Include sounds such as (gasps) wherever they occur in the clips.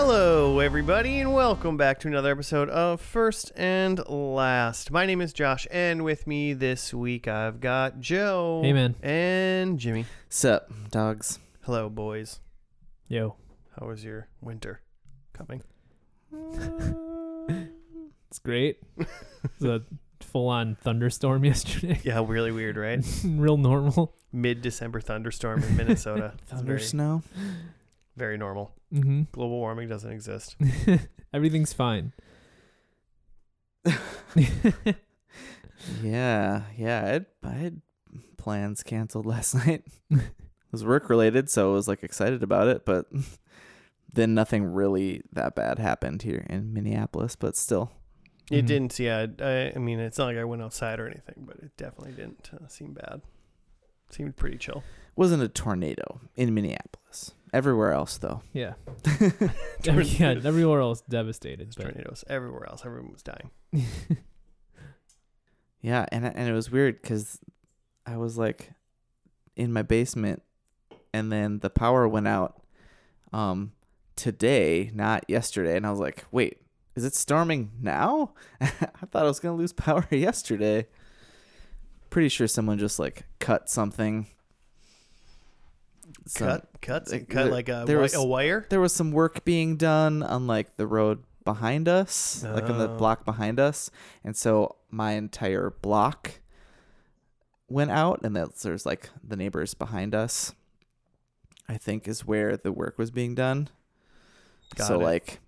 Hello, everybody, and welcome back to another episode of First and Last. My name is Josh, and with me this week I've got Joe. Hey, man. And Jimmy. Sup, dogs? Hello, boys. Yo, How was your winter coming? (laughs) it's great. it was a full on thunderstorm (laughs) yesterday. Yeah, really weird, right? (laughs) Real normal. Mid December thunderstorm in Minnesota. Thunder very, snow? Very normal. hmm Global warming doesn't exist. (laughs) Everything's fine. (laughs) Yeah, yeah. I had, I had plans canceled last (laughs) night. it was work related, so I was like excited about it, but then nothing really that bad happened here in Minneapolis, but still. It Mhm. didn't, yeah. I, I mean, it's not like I went outside or anything, but it definitely didn't uh, seem bad. Seemed pretty chill. Wasn't a tornado in Minneapolis. Everywhere else, though. Yeah. (laughs) Every- yeah. Everywhere else devastated. But tornadoes everywhere else. Everyone was dying. (laughs) Yeah, and and it was weird because I was like in my basement, and then the power went out um today, not yesterday, and I was like, wait, is it storming now? (laughs) I thought I was gonna lose power yesterday. Pretty sure someone just like cut something. Some- cut, cut, like, cut there- like a, there was- a wire. There was some work being done on like the road behind us, like on the Oh. block behind us, and so my entire block went out, and that's there's like the neighbors behind us. I think is where the work was being done. Got so it. like,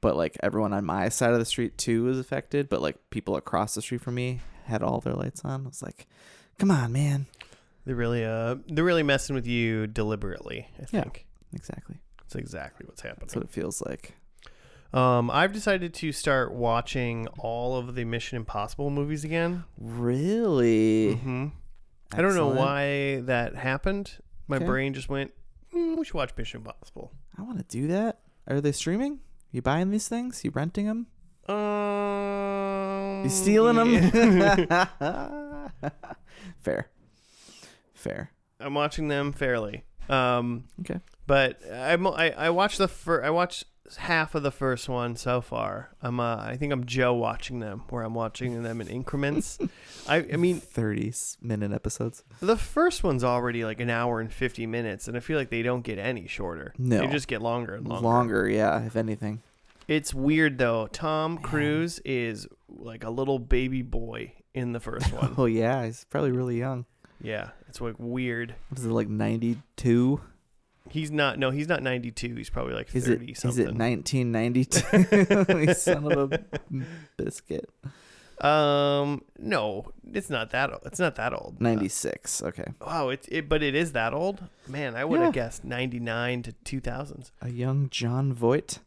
but like everyone on my side of the street too was affected, but like people across the street from me had all their lights on. I was like, come on, man. They're really, uh, they're really messing with you deliberately. I Yeah. think Exactly. that's exactly what's happening. That's what it feels like. Um, I've decided to start watching all of the Mission Impossible movies again. Really? hmm I don't know why that happened. My Okay. brain just went, mm, we should watch Mission Impossible. I want to do that. Are they streaming? You buying these things? You renting them? Um, You stealing yeah. them? (laughs) (laughs) Fair. Fair. I'm watching them fairly. Um, Okay. but I'm, I I watched the fir- I watched half of the first one so far. I'm uh, I think I'm Joe watching them, where I'm watching them in increments. (laughs) I I mean 30 s- minute episodes. the first one's already like an hour and 50 minutes, and I feel like they don't get any shorter. No. they just get longer and longer. Longer, yeah, if anything. It's weird though. Tom Cruise is like a little baby boy in the first (laughs) one. Oh, yeah. He's probably really young. yeah, it's like weird. What is it, like 92? He's not. No, he's not 92. He's probably like 30 Is it, is something. it 1992? (laughs) (laughs) you son of a biscuit. Um, no, it's not that. Old. It's not that old. 96. Okay. Wow, it's it, but it is that old. Man, I would have Yeah. guessed ninety nine to two thousands. A young Jon Voight.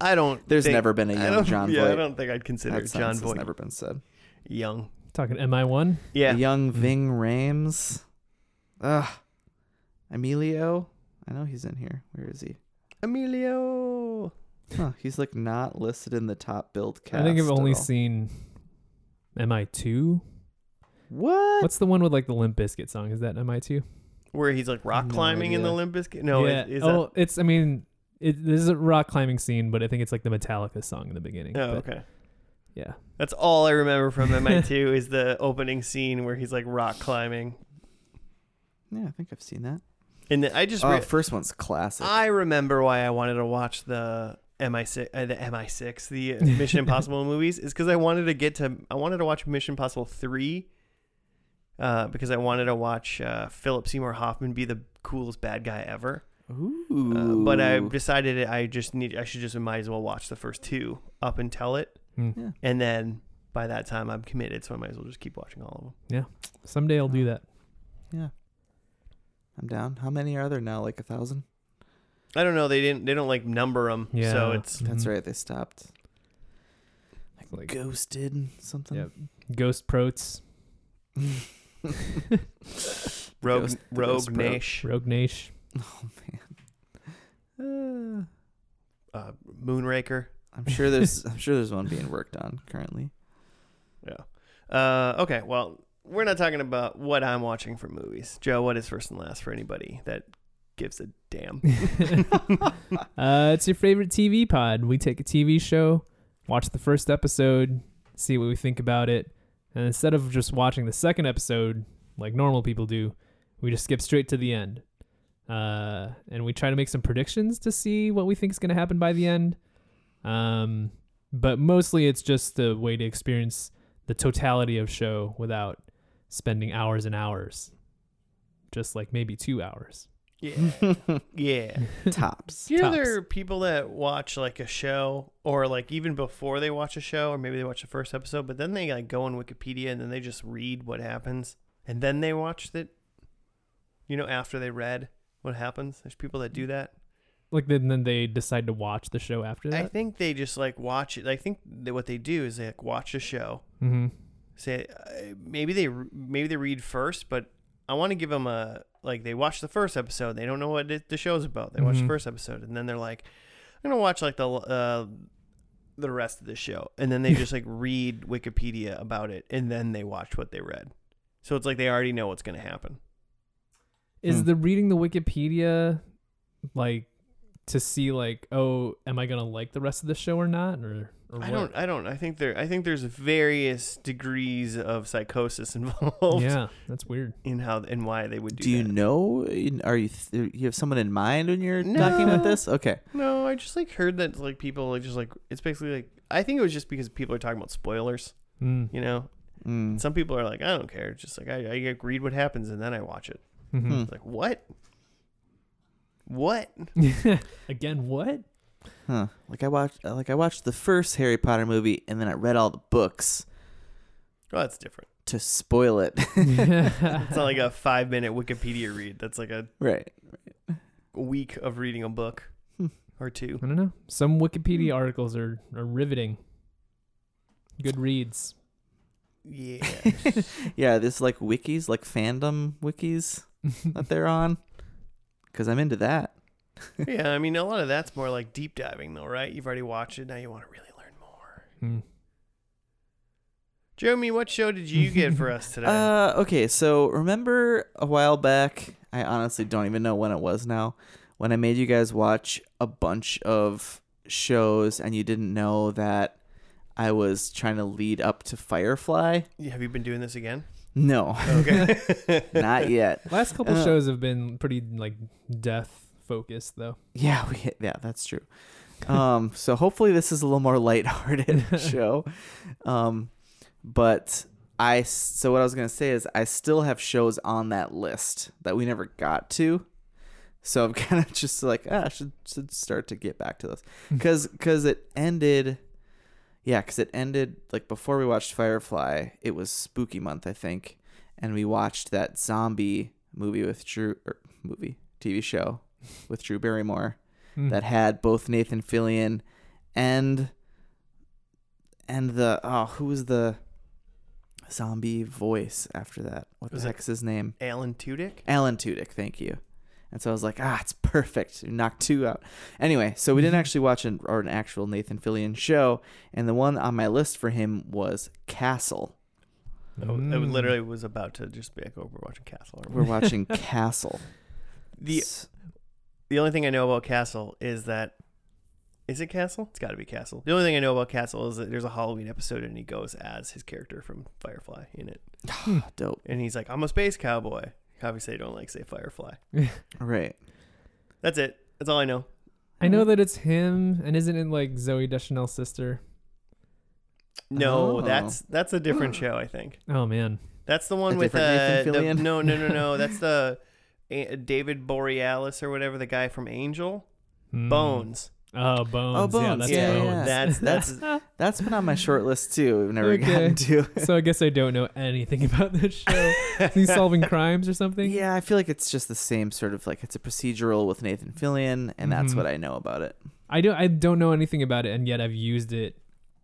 I don't. There's think- never been a young Jon (laughs) yeah, I don't think I'd consider That Jon Voight never been said. young. Talking MI1. Yeah, A young Mhm. Ving Rhames. Ugh. Emilio. I know he's in here. Where is he? Emilio. Huh, he's like not listed in the top build cast. I think I've at only all. seen MI2. What? What's the one with like the Limp Bizkit song? Is that MI2? Where he's like rock No climbing in the idea. Limp Bizkit. No, yeah. it, is oh, it's. I mean, it, this is a rock climbing scene, but I think it's like the Metallica song in the beginning. Oh, But, okay. Yeah. That's all I remember from MI2 is the opening scene where he's like rock climbing. Yeah, I think I've seen that. And the, I just Oh, re- first one's classic. I remember why I wanted to watch the MI6, uh, the MI6, the uh, Mission (laughs) Impossible movies, is because I wanted to get to, I wanted to watch Mission Impossible three, uh, because I wanted to watch uh, Philip Seymour Hoffman be the coolest bad guy ever. Ooh. Uh, but I decided I just need, I should just might as well watch the first two up until it, Hmm. Yeah. and then by that time I'm committed, so I might as well just keep watching all of them. Yeah. Someday I'll do that. Yeah. I'm down. How many are there now? Like a thousand? I don't know, they didn't, they don't like number them, Yeah. so it's That's Mhm. right. They stopped. It's like Ghosted something. Yep. Ghost Protes, (laughs) Rogue, Ghost- the Rogue Ghost Bro. Nash, Rogue Nash. Oh man. Uh, uh, Moonraker. I'm sure there's I'm sure there's one being worked on currently. Yeah. Uh, okay, well, we're not talking about what I'm watching for movies. Joe, what is first and last for anybody that gives a damn. (laughs) (laughs) uh, it's your favorite TV pod. We take a TV show, watch the first episode, see what we think about it, and instead of just watching the second episode like normal people do, we just skip straight to the end. Uh, and we try to make some predictions to see what we think is going to happen by the end. Um, but mostly it's just a way to experience the totality of show without spending hours and hours. Just like maybe two hours. Yeah. (laughs) yeah. Tops. You know, Tops. there are people that watch like a show, or like even before they watch a show, or maybe they watch the first episode, but then they like go on Wikipedia and then they just read what happens, and then they watch it. You know, after they read what happens, there's people that do that. Like then, then they decide to watch the show after that. I think they just like watch it. I think that what they do is they like watch a show, mm-hmm. say uh, maybe they maybe they read first, but I want to give them a like they watch the first episode. They don't know what it, the show's about. They watch the Mhm. first episode, and then they're like, I'm gonna watch like the uh, the rest of the show, and then they (laughs) just like read Wikipedia about it, and then they watch what they read. So it's like they already know what's gonna happen. Is Hmm. the reading the Wikipedia like to see like, oh, am I gonna like the rest of the show or not, or or I what? don't. I don't. I think there. I think there's various degrees of psychosis (laughs) involved Yeah, that's weird. in how and why they would do. That. Do you that. know? Are you th- you have someone in mind when you're talking about this? Okay. No, I just like heard that like people like just like it's basically like I think it was just because people are talking about spoilers. Mm. You know, Mm. some people are like I don't care. Just like I, I read what happens and then I watch it. Mhm. Hmm. It's like what? What? (laughs) Again, what? Huh. Like I watched like I watched the first Harry Potter movie and then I read all the books Oh, that's different. to spoil it. (laughs) It's not like a five minute Wikipedia read. That's like a right. week of reading a book Hmm. or two. I don't know. Some Wikipedia articles are, are riveting. Good reads. Yeah. (laughs) Yeah, this like wikis, like fandom wikis that they're on. Cuz I'm into that. (laughs) yeah, I mean a lot of that's more like deep diving though, right? You've already watched it, now you want to really learn more. Hmm. Jeremy, what show did you get for us (laughs) today? Uh okay, so remember a while back, I honestly don't even know when it was now, when I made you guys watch a bunch of shows and you didn't know that I was trying to lead up to Firefly? Have you been doing this again? No, Okay. (laughs) not yet. Last couple Uh, shows have been pretty like death focused though. Yeah, we yeah, that's true. Um, so hopefully this is a little more lighthearted (laughs) show. Um, but I so what I was gonna say is I still have shows on that list that we never got to. So I'm (laughs) kind of just like ah, I should should start to get back to this because because it ended. Yeah, because it ended like before we watched Firefly. It was Spooky Month, I think, and we watched that zombie movie with Drew or movie TV show with Drew Barrymore Hmm. that had both Nathan Fillion and and the oh who was the zombie voice after that? What Was the heck's his name? Alan Tudyk? Alan Tudyk. Thank you. And so I was like, ah, it's perfect. Knock two out. Anyway, so we didn't (laughs) actually watch an or an actual Nathan Fillion show, and the one on my list for him was Castle. I w- I Mm. literally was about to just be like, oh, we're watching Castle. We're (laughs) watching (laughs) Castle. The S- the only thing I know about Castle is that is it Castle? It's got to be Castle. The only thing I know about Castle is that there's a Halloween episode and he goes as his character from Firefly in it, (sighs) dope. and he's like, "I'm a space cowboy." Obviously, I don't like say Firefly. (laughs) Right. That's it. That's all I know. I know that it's him, and isn't it like Zooey Deschanel's sister? No, Oh. that's that's a different (gasps) show. I think Oh man, that's the one A with uh, different Nathan the, Fillion? no, no, no, no. (laughs) That's the uh, David Borealis or whatever, the guy from Angel. Hmm. Bones. Oh, bones. Oh, bones. Yeah, that's yeah, bones. that's that's (laughs) That's been on my short list too. We've never Okay. gotten to. so I guess I don't know anything (laughs) about this show. He's solving crimes or something. Yeah, I feel like it's just the same sort of like it's a procedural with Nathan Fillion, and that's Mhm. what I know about it. I don't. I don't know anything about it, and yet I've used it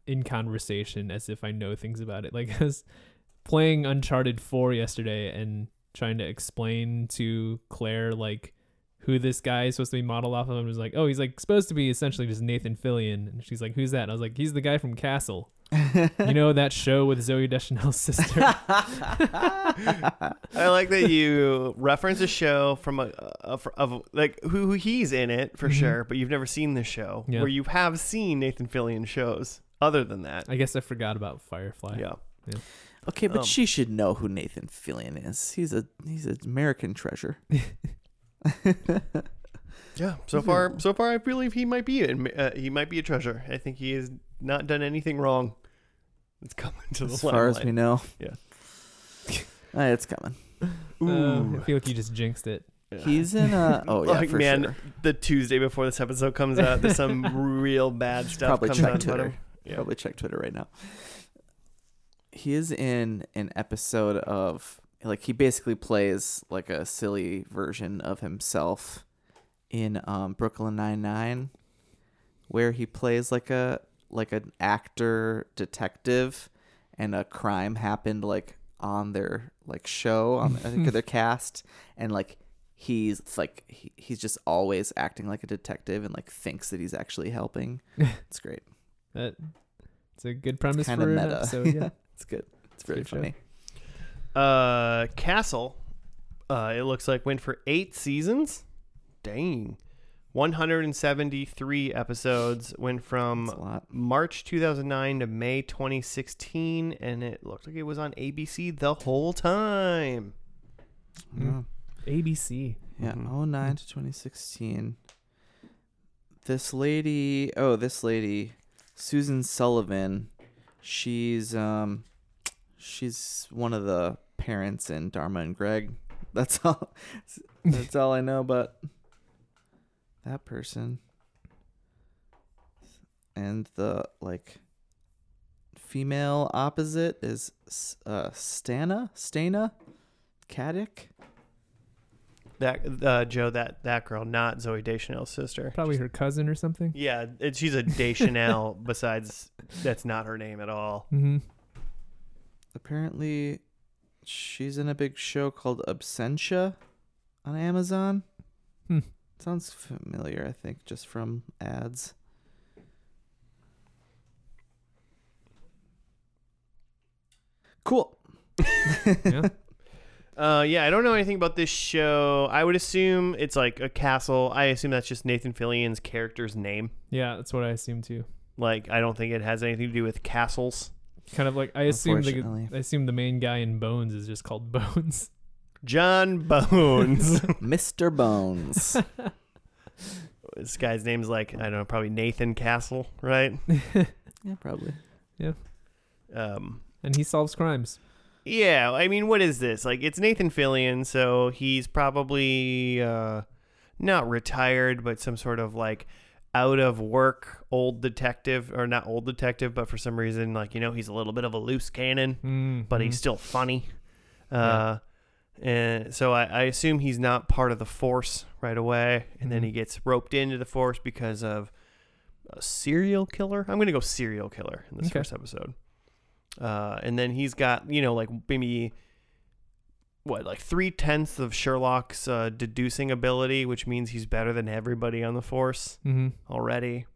in conversation as if I know things about it. Like (laughs) I was playing Uncharted Four yesterday and trying to explain to Claire like who this guy is supposed to be modeled off of, and was like, oh, he's like supposed to be essentially just Nathan Fillion, and she's like, who's that? And I was like, he's the guy from Castle. You know that show with Zooey Deschanel's sister? (laughs) I like that you reference a show from a, a, a of like who, who he's in it for Mhm. sure, but you've never seen the show. Yeah. Where you have seen Nathan Fillion shows other than that. I guess I forgot about Firefly. Yeah. okay, but Um, she should know who Nathan Fillion is. He's a he's an American treasure. (laughs) (laughs) Yeah. So far, so far, I believe he might be in, uh, he might be a treasure. I think he has not done anything wrong. It's coming to the as far as we know. (laughs) Yeah. Uh, (laughs) it's coming. Uh, I feel like you just jinxed it. Yeah. He's in a. Oh yeah, Like, for man, sure. the Tuesday before this episode comes out, there's some real bad stuff Probably comes check out Twitter. Yeah. Probably check Twitter right now. He is in an episode of like he basically plays like a silly version of himself in um, Brooklyn Nine Nine, where he plays like a like an actor detective, and a crime happened like on their like show on I think (laughs) their cast, and like he's like he, he's just always acting like a detective and like thinks that he's actually helping. (laughs) It's great. That it's a good premise for an meta. episode. Yeah. (laughs) It's good. It's very funny. show. Funny. Uh, Castle. Uh, it looks like went for eight seasons. Dang, 173 episodes. Went from. March 2009 to May 2016, and it looked like it was on ABC the whole time. Mm. ABC. Yeah, oh nine to 2016. This lady, oh, this lady, Susan Sullivan, she's um she's one of the parents in Dharma and Greg. (laughs) That's all that's all I know about that person. And the like female opposite is uh Stana, Stana Katic. That uh, Joe, that that girl, not Zooey Deschanel's sister. Probably her cousin or something. Yeah, it, she's a Deschanel. (laughs) besides, that's not her name at all. Mm-hmm. Apparently she's in a big show called Absentia on Amazon. Hmm. Sounds familiar, I think, just from ads. Cool. (laughs) Yeah. Uh, yeah, I don't know anything about this show. I would assume it's like a castle. I assume that's just Nathan Fillion's character's name. Yeah, that's what I assume too. Like, I don't think it has anything to do with castles. Kind of like I assume the I assume the main guy in Bones is just called (laughs) Bones. John Bones. (laughs) Mr. Bones. (laughs) this guy's name's like I don't know, probably Nathan Castle, right? yeah, probably. Yeah. Um, and he solves crimes. yeah, I mean, what is this? Like, it's Nathan Fillion, so he's probably uh, not retired, but some sort of like out of work old detective, or not old detective, but for some reason, like you know, he's a little bit of a loose cannon. Mm, but he's still funny. Uh, and so I, I assume he's not part of the force right away, and then he gets roped into the force because of a serial killer. I'm gonna go serial killer in this Okay. first episode. Uh, and then he's got you know like maybe what like three tenths of Sherlock's uh, deducing ability, which means he's better than everybody on the force Mhm. already.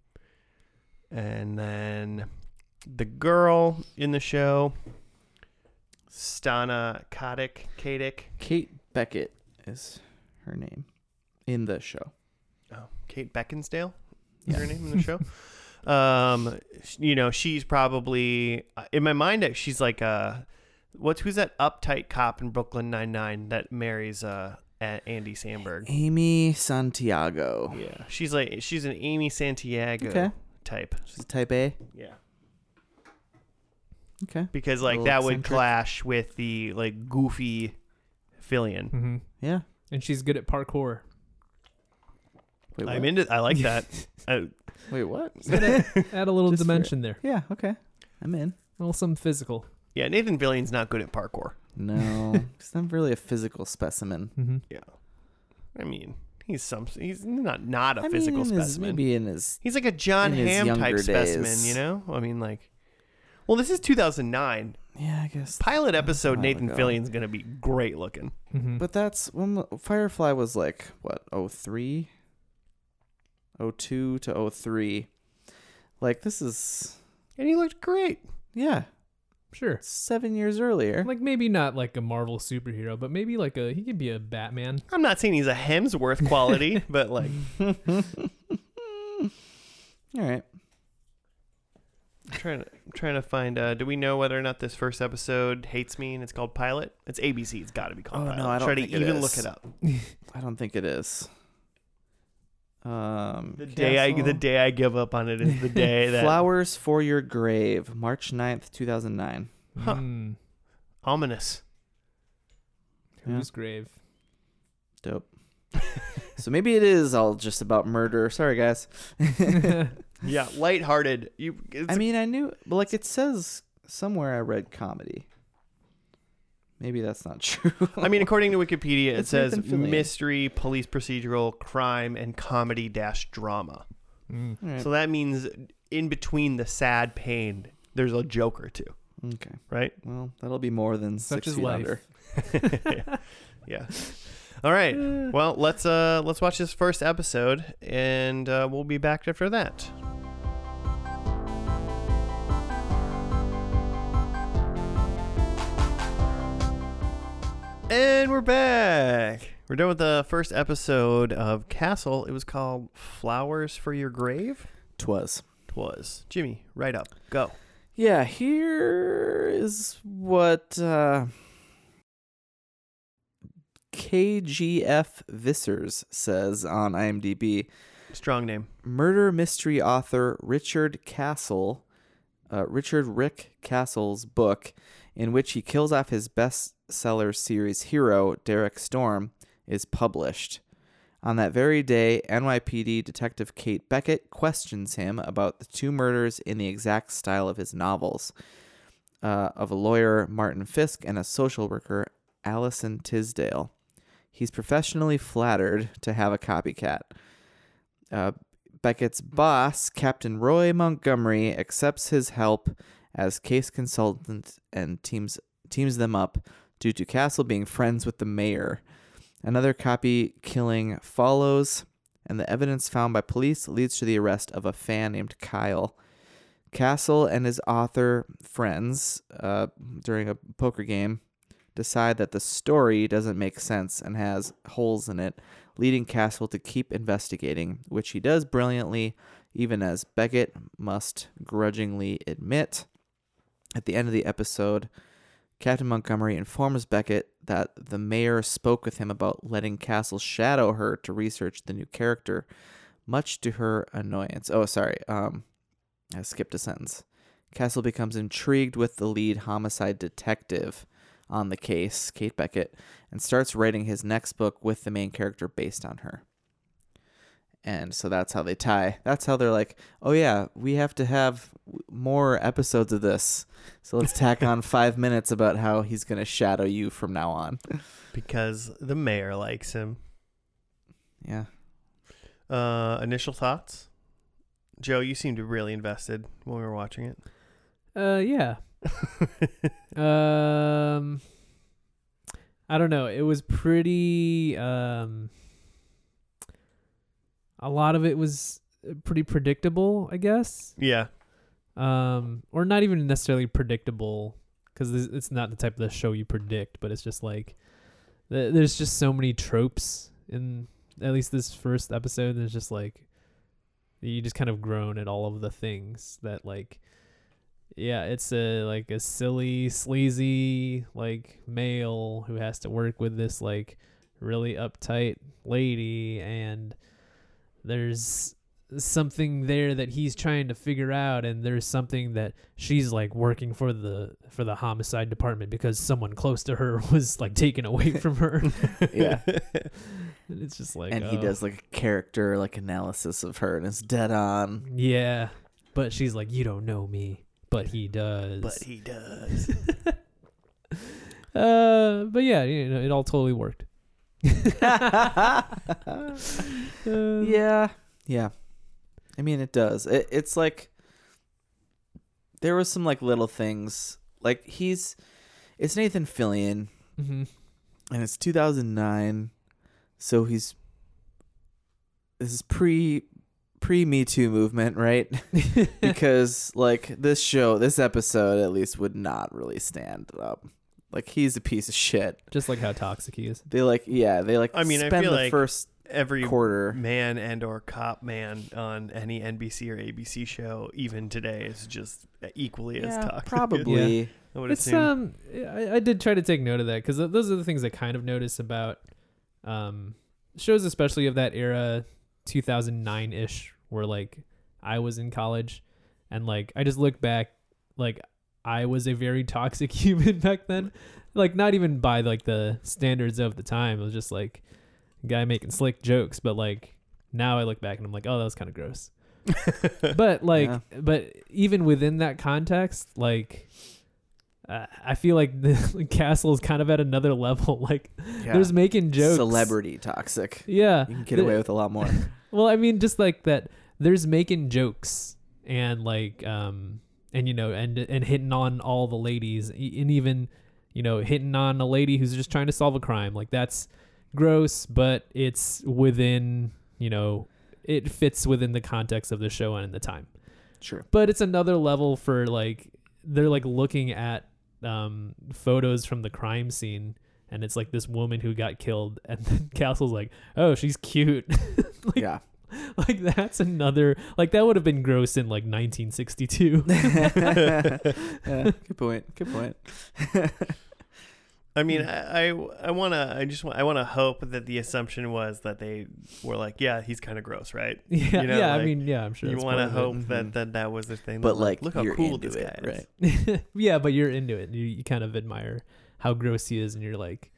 And then the girl in the show, Stana Katic, Katic. Kate Beckett is her name in the show. Oh, Kate Beckinsdale is Yeah. her name in the show. (laughs) um, you know, she's probably uh, in my mind. uh, She's like uh, what's who's that uptight cop in Brooklyn Nine Nine that marries uh Andy Samberg? Amy Santiago. Yeah, she's like she's an Amy Santiago Okay. type. She's a type A. Yeah. Okay. because like that would eccentric. clash with the like goofy Fillion. Mhm. Yeah. And she's good at parkour. Wait. I'm into. I like that. I, (laughs) Wait, what? Add a little (laughs) Just for- dimension there. yeah, okay. I'm in. A little something physical. Yeah, Nathan Fillion's not good at parkour. No, (laughs) he's not really a physical specimen. Mm-hmm. Yeah, I mean, he's some. He's not not a I physical mean, in his- specimen. maybe in his He's like a John in his Hamm type younger specimen. days. You know. I mean, like. Well, this is 2009. yeah, I guess. Pilot episode. while Nathan ago. Fillion's gonna be great looking. Mm-hmm. But that's when Firefly was like what 03? 02 to 03. Like this is And he looked great. Yeah, Sure. seven years earlier. Like maybe not like a Marvel superhero, but maybe like a he could be a Batman. I'm not saying he's a Hemsworth quality, (laughs) but like (laughs) All right. I'm trying to I'm trying to find. Uh, do we know whether or not this first episode hates me and it's called Pilot? It's ABC. It's got to be called Oh, Pilot. no, I don't Try think to it even is. look it up. (laughs) I don't think it is. Um, The day I the day I give up on it is the day (laughs) that Flowers for Your Grave, March 9th, 2009. Huh. Hmm. ominous. Yeah. Whose grave? Dope. so maybe it is all just about murder. Sorry, guys. (laughs) Yeah, lighthearted. You. I mean, I knew, but like it says somewhere I read comedy. Maybe that's not (laughs) true. I mean, according to Wikipedia, it It's says Nathan Fillion. mystery, police procedural, crime, and comedy dash drama. Mm. All right. So that means in between the sad pain, there's a joke or two, okay. right? Well, that'll be more than Such six is feet life. under. (laughs) yeah. All right. Well, let's uh let's watch this first episode, and uh, we'll be back after that. And we're back. We're done with the first episode of Castle. It was called Flowers for Your Grave. Twas. Twas Jimmy. Right up. Go. Yeah, here is what uh, KGF Vissers says on IMDb. Strong name. Murder mystery author Richard Castle, uh, Richard Rick Castle's book, in which he kills off his bestseller series hero, Derek Storm, is published. On that very day, NYPD Detective Kate Beckett questions him about the two murders in the exact style of his novels uh, of a lawyer, Martin Fisk, and a social worker, Allison Tisdale. He's professionally flattered to have a copycat. Uh, Beckett's boss, Captain Roy Montgomery, accepts his help as case consultant and teams teams them up due to Castle being friends with the mayor. Another copy killing follows, and the evidence found by police leads to the arrest of a fan named Kyle. Castle and his author friends, uh, during a poker game, decide that the story doesn't make sense and has holes in it, leading Castle to keep investigating, which he does brilliantly, even as Beckett must grudgingly admit. At the end of the episode, Captain Montgomery informs Beckett that the mayor spoke with him about letting Castle shadow her to research the new character, much to her annoyance. Oh, sorry. Um, I skipped a sentence. Castle becomes intrigued with the lead homicide detective on the case, Kate Beckett, and starts writing his next book with the main character based on her. And so that's how they tie. That's how they're like, oh yeah, we have to have more episodes of this. So let's tack on (laughs) five minutes about how he's going to shadow you from now on. Because the mayor likes him. Yeah. Uh, initial thoughts? Joe, you seemed really invested when we were watching it. Uh, yeah. (laughs) Um, I don't know. It was pretty. Um, a lot of it was uh, pretty predictable, I guess. yeah. Um, or not even necessarily predictable, because it's not the type of the show you predict. But it's just like th- there's just so many tropes in at least this first episode. There's just like you just kind of groan at all of the things that like yeah, it's a like a silly, sleazy like male who has to work with this like really uptight lady and there's something there that he's trying to figure out and there's something that she's like working for the for the homicide department because someone close to her (laughs) was like taken away (laughs) from her. Yeah. (laughs) and it's just like and he oh. does like a character like analysis of her and it's dead on. Yeah. But she's like, You don't know me. But he does. but he does. Uh, but yeah, you know, it all totally worked. (laughs) Yeah. Yeah. I mean, it does. It, it's like there was some like little things. Like he's, it's Nathan Fillion, mhm. and it's 2009, so he's this is pre pre Me Too movement, right? (laughs) because like this show, this episode at least would not really stand up. Like he's a piece of shit. Just like how toxic he is. They like yeah, they like I mean, I spend feel the like first Every quarter. man and or cop man on any NBC or ABC show, even today, is just equally as Yeah, toxic. probably. (laughs) I would It's assume. um, I, I did try to take note of that because those are the things I kind of notice about um shows, especially of that era, 2009 ish, where like I was in college, and like I just look back, like I was a very toxic (laughs) human back then, like not even by like the standards of the time. It was just like a guy making slick jokes, but like now I look back and I'm like, oh, that was kind of gross. (laughs) but like Yeah. but even within that context like uh, i feel like (laughs) the castle is kind of at another level like Yeah. there's making jokes Celebrity toxic. yeah You can get The- away with a lot more. well i mean just like that there's making jokes and like um and you know and and hitting on all the ladies and even you know hitting on a lady who's just trying to solve a crime like that's gross but it's within you know it fits within the context of the show and the time Sure. but it's another level for like they're like looking at um photos from the crime scene and it's like this woman who got killed and then (laughs) castle's like oh she's cute (laughs) like, yeah. (laughs) like that's another like that would have been gross in like 1962 (laughs) yeah. Good point. Good point. I mean, hmm. I, I, I wanna, I just, want, I wanna hope that the assumption was that they were like, yeah, he's kind of gross, right? (laughs) yeah You know, yeah i mean yeah i'm sure you want to part of hope that, mm-hmm. that that was the thing. But that, like, look how cool into this it, guy is. right? yeah but you're into it you, you kind of admire how gross he is and you're like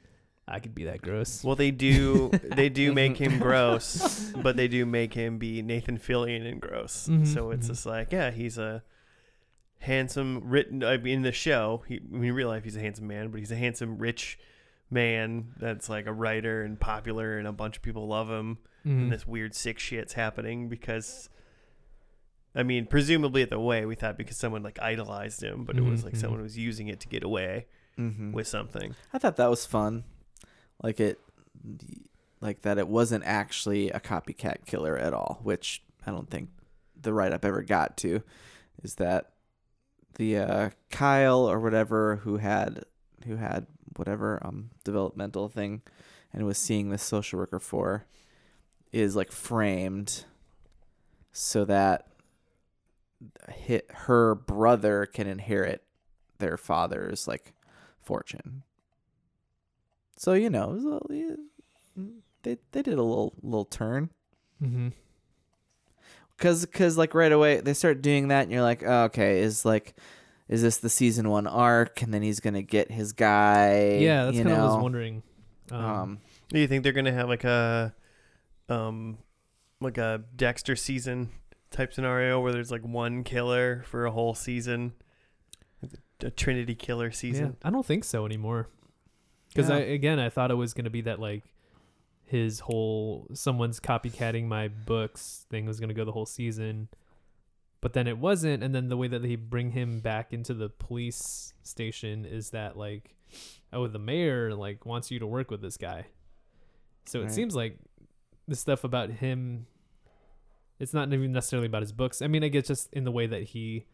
i could be that gross Well, they do, (laughs) they do make him (laughs) gross, but they do make him be Nathan Fillion and gross. Mhm, So it's mhm. just like, yeah, he's a handsome, written. I mean, in the show, he, I mean, in real life, he's a handsome man, but he's a handsome, rich man that's like a writer and popular, and a bunch of people love him. Mhm. and this weird sick shit's happening because I mean, presumably at the way we thought because someone like idolized him, but it was Mhm, like someone was using it to get away hmm with something. I thought that was fun. Like it, like that it wasn't actually a copycat killer at all, which I don't think the write up ever got to. Is that the uh, Kyle or whatever who had who had whatever um developmental thing and was seeing this social worker for is like framed so that hit her brother can inherit their father's like fortune. So you know, it was a little, yeah, they they did a little little turn mm-hmm. because cause like right away they start doing that and you're like oh, okay is like is this the season one arc and then he's gonna get his guy yeah that's kind of what I was wondering um, um Do you think they're gonna have like a um like a Dexter season type scenario where there's like one killer for a whole season? A Trinity killer Yeah, season. I don't think so anymore. Because I again, I thought it was gonna be that like his whole someone's copycatting my books thing was gonna go the whole season, but then it wasn't. And then the way that they bring him back into the police station is that like, oh, the mayor like wants you to work with this guy. So it seems like the stuff about him. It's not even necessarily about his books. I mean, I guess just in the way that he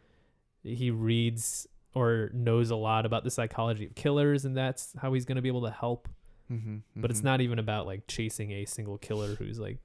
he reads or knows a lot about the psychology of killers and that's how he's going to be able to help mhm, but it's mhm, not even about like chasing a single killer who's like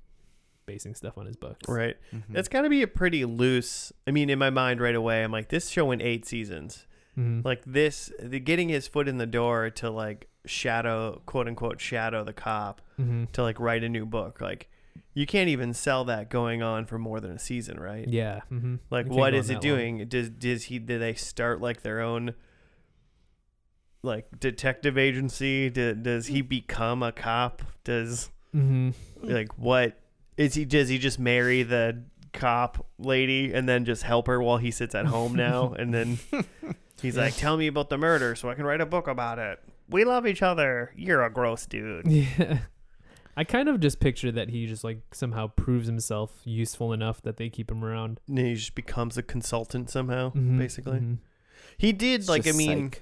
basing stuff on his books Right. mhm. It's got to be a pretty loose. I mean, in my mind right away, I'm like, this show in eight seasons. Mhm. like this the getting his foot in the door to like shadow quote unquote shadow the cop Mhm. to like write a new book like you can't even sell that going on for more than a season right? Yeah mm-hmm. like what is it doing? Does does he Do they start like their own like detective agency? Does he become a cop? Does mm-hmm. like what is he does he just marry the cop lady and then just help her while he sits at home now? (laughs) And then he's like tell me about the murder so i can write a book about it. We love each other. You're a gross dude. (laughs) Yeah i kind of just picture that he just like somehow proves himself useful enough that they keep him around and he just becomes a consultant somehow Mhm, basically mhm. he did It's like i mean psych.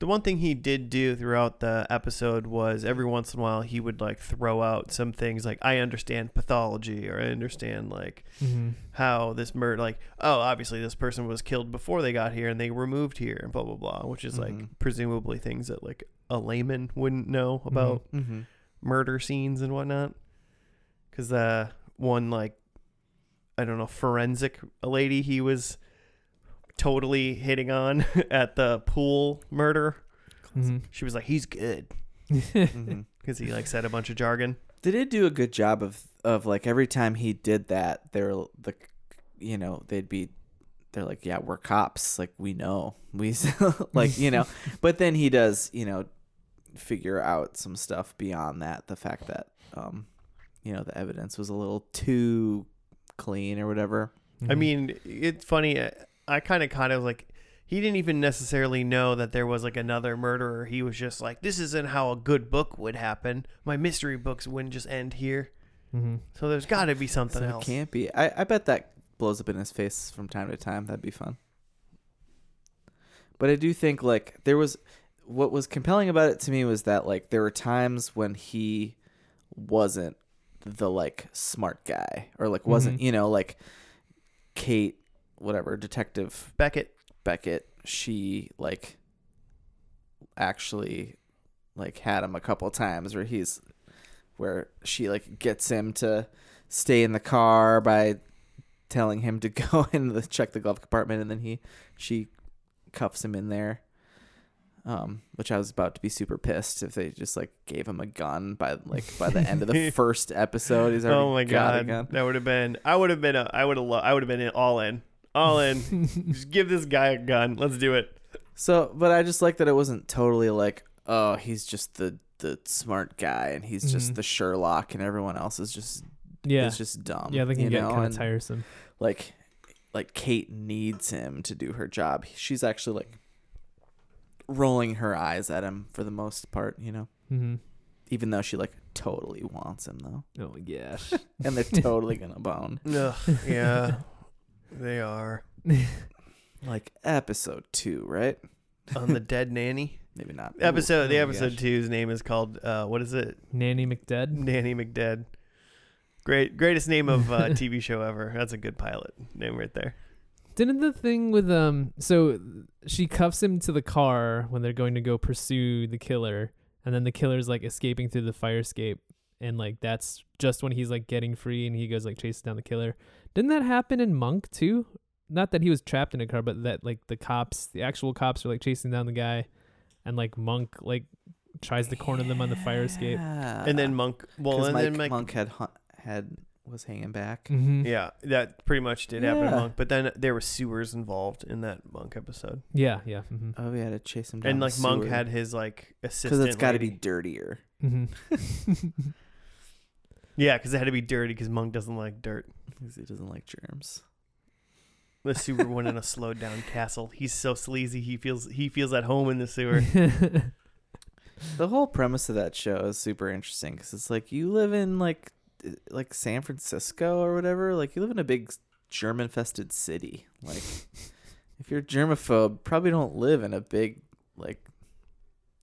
The one thing he did do throughout the episode was every once in a while he would like throw out some things like I understand pathology or I understand like Mm-hmm. how this murder like oh obviously this person was killed before they got here and they were moved here and blah blah blah which is like Mhm. presumably things that like a layman wouldn't know about Mm-hmm. Murder scenes and whatnot. Because the one like i don't know forensic lady he was totally hitting on (laughs) at the pool murder. Mm-hmm. she was like he's good. Mm-hmm. (laughs) because he like said a bunch of jargon. They did do a good job of of like every time he did that, they're the, you know, they'd be, they're like, yeah, we're cops, like we know, we (laughs) like you know, but then he does, you know, figure out some stuff beyond that. The fact that, um, you know, the evidence was a little too clean or whatever. i Mm-hmm. mean it's funny uh, i kind of kind of like he didn't even necessarily know that there was like another murderer he was just like this isn't how a good book would happen my mystery books wouldn't just end here Mm-hmm. so there's got to be something So it else can't be. I I bet that blows up in his face from time to time. That'd be fun. But I do think like there was what was compelling about it to me was that like there were times when he wasn't the like smart guy or like wasn't Mhm. you know like Kate whatever detective beckett Beckett she like actually like had him a couple times where he's where she like gets him to stay in the car by telling him to (laughs) go and check the glove compartment and then he she cuffs him in there um which I was about to be super pissed if they just like gave him a gun by like by the end of the (laughs) first episode he's already Oh my god, gun. that would have been. I would have been. A, I would have. Lo- I would have been in, all in. All in. (laughs) just give this guy a gun. Let's do it. So, but I just like that it wasn't totally like, oh, he's just the the smart guy and he's just Mhm. the Sherlock and everyone else is just yeah. it's just dumb. yeah, they can you get kind of tiresome. Like, like Kate needs him to do her job. She's actually like rolling her eyes at him for the most part, you know. Mm-hmm. Even though she like totally wants him though, Oh my gosh. (laughs) and they're (laughs) totally gonna bone. Ugh, yeah, (laughs) they are Like episode two, right? on the dead nanny Maybe not. episode. Ooh, the oh episode gosh. two's name is called. Uh, what is it? Nanny McDead. Nanny McDead. Great, greatest name of uh, TV show ever. That's a good pilot name right there. Didn't the thing with um so she cuffs him to the car when they're going to go pursue the killer and then the killer's like escaping through the fire escape and like that's just when he's like getting free and he goes like chases down the killer. Didn't that happen in Monk too? Not that he was trapped in a car, but that like the cops, the actual cops are like chasing down the guy and like Monk like tries to corner them on the fire escape. And then Monk. Well, and Mike, then Mike. Monk had had was hanging back. Mm-hmm. Yeah, that pretty much did happen in Yeah. Monk. But then there were sewers involved in that Monk episode, Yeah, yeah. Mm-hmm. Oh, we had to chase him down. and the like Monk sewer. had his like assistant. because it's got to be lady. dirtier. Mm-hmm. (laughs) (laughs) Yeah, because it had to be dirty because Monk doesn't like dirt. Because he doesn't like germs. The sewer went in a (laughs) slowed down castle. He's so sleazy. He feels he feels at home in the sewer. The whole premise of that show is super interesting because it's like you live in like like San Francisco or whatever. Like you live in a big German infested city. Like if you're germaphobe, probably don't live in a big like.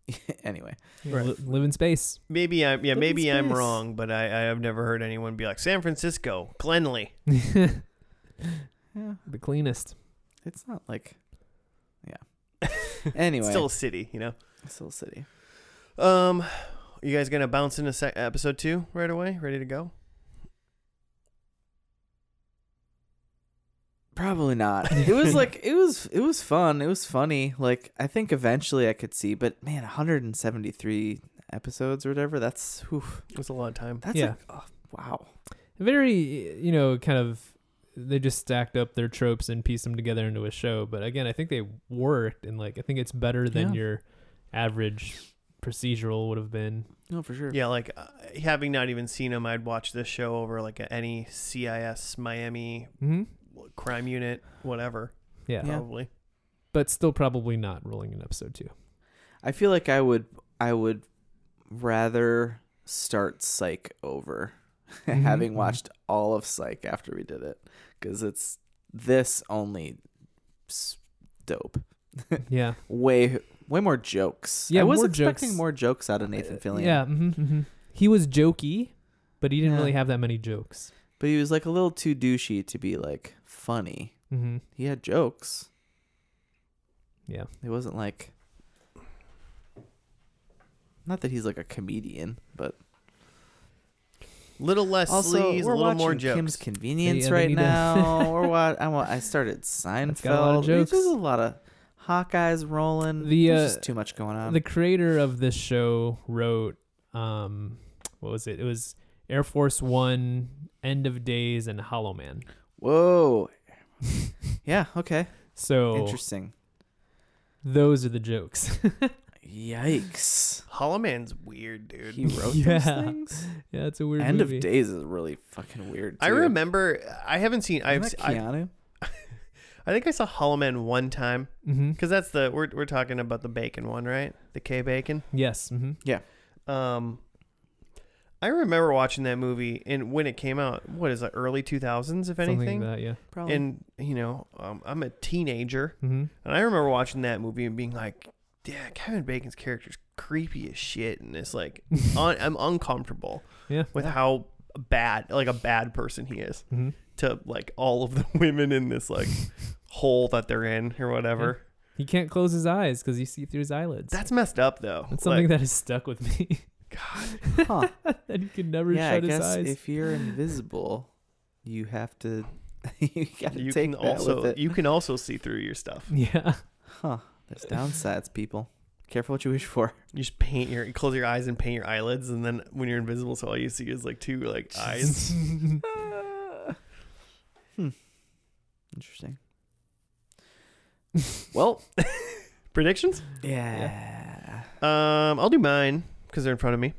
(laughs) anyway, Right. Li- live in space. Maybe I'm yeah Live maybe I'm wrong, but I I have never heard anyone be like San Francisco cleanly. (laughs) yeah, the cleanest. it's not like yeah. (laughs) Anyway, Still a city, you know. still a city. Um, you guys gonna bounce into sec- episode two right away? Ready to go? Probably not. (laughs) It was like it was it was fun. It was funny. Like I think eventually I could see, but man, 173 episodes or whatever. That's whew, It was a lot of time. that's Yeah. a, oh, wow. Very, you know, kind of. They just stacked up their tropes and pieced them together into a show. But again, I think they worked, and like I think it's better than Yeah. your average procedural would have been. No, for sure. Yeah, like uh, having not even seen him, I'd watch this show over like any CSI Miami Mm-hmm. crime unit, whatever. Yeah. Yeah. Probably. but still probably not rolling in episode two. I feel like I would I would rather start Psych over (laughs) Mhm, having mhm. watched all of Psych after we did it cuz it's this only dope. (laughs) Yeah, Way way more jokes. Yeah, I was more expecting jokes. more jokes out of Nathan Fillion. Yeah, hmm hmm he was jokey, but he didn't Yeah. really have that many jokes. but he was like a little too douchey to be like funny. hmm He had jokes. Yeah, It wasn't like. Not that he's like a comedian, but Little less also sleaze, a we're little watching more Kim's jokes. Convenience Yeah, they right need to- now. (laughs) or what? I want. I started got a lot of Seinfeld. There's a lot of Hawkeyes rolling. The, There's uh, just too much going on. the creator of this show wrote, um, what was it? It was Air Force One, End of Days, and Hollow Man. Whoa. (laughs) yeah. Okay. So Interesting. those are the jokes. (laughs) Yikes. Hollow Man's weird, dude. He wrote Yeah. those things. yeah, it's a weird End movie. of Days is really fucking weird. I remember. I haven't seen. I've. Isn't se- that I, Keanu. I think I saw Hollow Man one time Mm-hmm. because that's the we're we're talking about the bacon one, right? The K bacon. Yes. Mm-hmm. Um, I remember watching that movie and when it came out. What is it? Early two thousands, if Something anything. like that. Yeah. Probably. And you know, um, I'm a teenager, Mm-hmm. and I remember watching that movie and being like, "Yeah, Kevin Bacon's character's creepy as shit," and it's like, (laughs) un- I'm uncomfortable Yeah. with how bad, like a bad person he is Mm-hmm. to like all of the (laughs) women in this like hole that they're in or whatever. He can't close his eyes because you see through his eyelids. That's messed up though. That's something Like, that has stuck with me. (laughs) God. huh. (laughs) that he can never yeah, I shut his guess eyes. if you're invisible, you have to. (laughs) you gotta You take can that also with it. you can also see through your stuff. yeah. Huh. There's downsides, people. Careful what you wish for. You just paint your you close your eyes and paint your eyelids, and then when you're invisible, so all you see is like two like eyes. hmm. Interesting. Well, (laughs) Predictions? yeah. Um, I'll do mine because they're in front of me.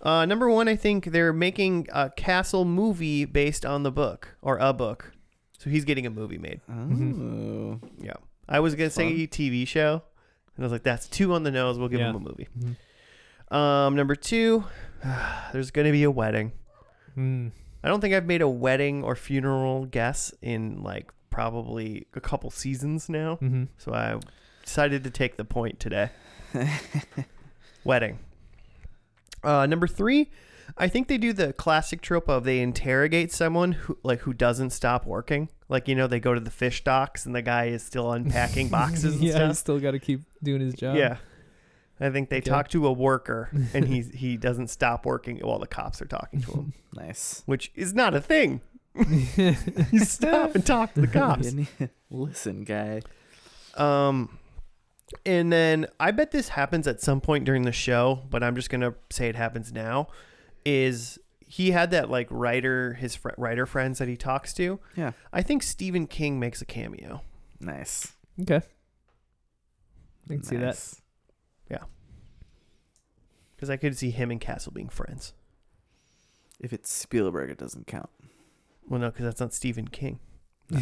Uh, number one, I think they're making a Castle movie based on the book or a book, so he's getting a movie made. Oh. Yeah, I was gonna say Fun. TV show, and I was like, that's two on the nose. We'll give Yeah. him a movie. Mhm. Um, number two, (sighs) there's gonna be a wedding. Mm. I don't think I've made a wedding or funeral guess in like probably a couple seasons now. Mhm. So I decided to take the point today. (laughs) Wedding. Uh, number three, I think they do the classic trope of they interrogate someone who like who doesn't stop working. Like you know, they go to the fish docks and the guy is still unpacking boxes and (laughs) yeah, stuff. he's still got to keep doing his job. Yeah. I think they Okay. talk to a worker and (laughs) he's he doesn't stop working while the cops are talking to him, nice. which is not a thing. You stop and talk to the (laughs) cops. Listen, guy. Um, and then I bet this happens at some point during the show, but I'm just gonna say it happens now. Is he had that like writer, his fr- writer friends that he talks to? Yeah. I think Stephen King makes a cameo. Nice. Okay. I can see that. Yeah. Because I could see him and Castle being friends. If it's Spielberg, it doesn't count. Well, no, because that's not Stephen King. (laughs)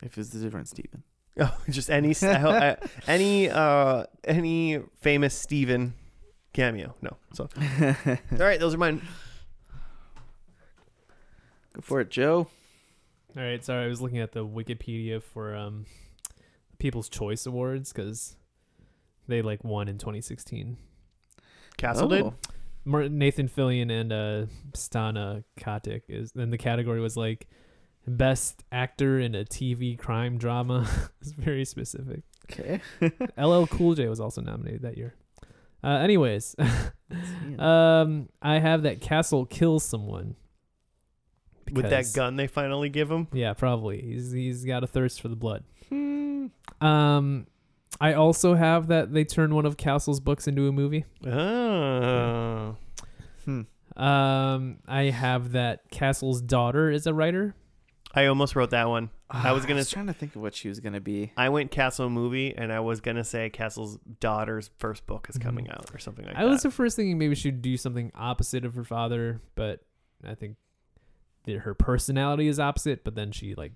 If it's a different Stephen. (laughs) Oh, just any I any uh any famous Stephen cameo. No. So (laughs) all right, those are mine. Go for it, Joe. All right. Sorry, I was looking at the Wikipedia for um, People's Choice Awards because they like won in 2016. Castle did. Oh, Mar- Nathan Fillion and uh, Stana Katic is. Then the category was like best actor in a TV crime drama. (laughs) it's very specific. Okay. (laughs) LL Cool J was also nominated that year. Uh, anyways, (laughs) um, I have that Castle kills someone. With that because- gun they finally give him. Yeah, probably. He's he's got a thirst for the blood. Hmm. Um, I also have that they turned one of Castle's books into a movie. Oh. Hmm. Um, I have that Castle's daughter is a writer. I almost wrote that one. I was Ah, gonna I was trying to think of what she was gonna be. I went Castle movie, and I was gonna say Castle's daughter's first book is coming out or something like I that. was the first thinking maybe she'd do something opposite of her father, but I think that her personality is opposite. But then she like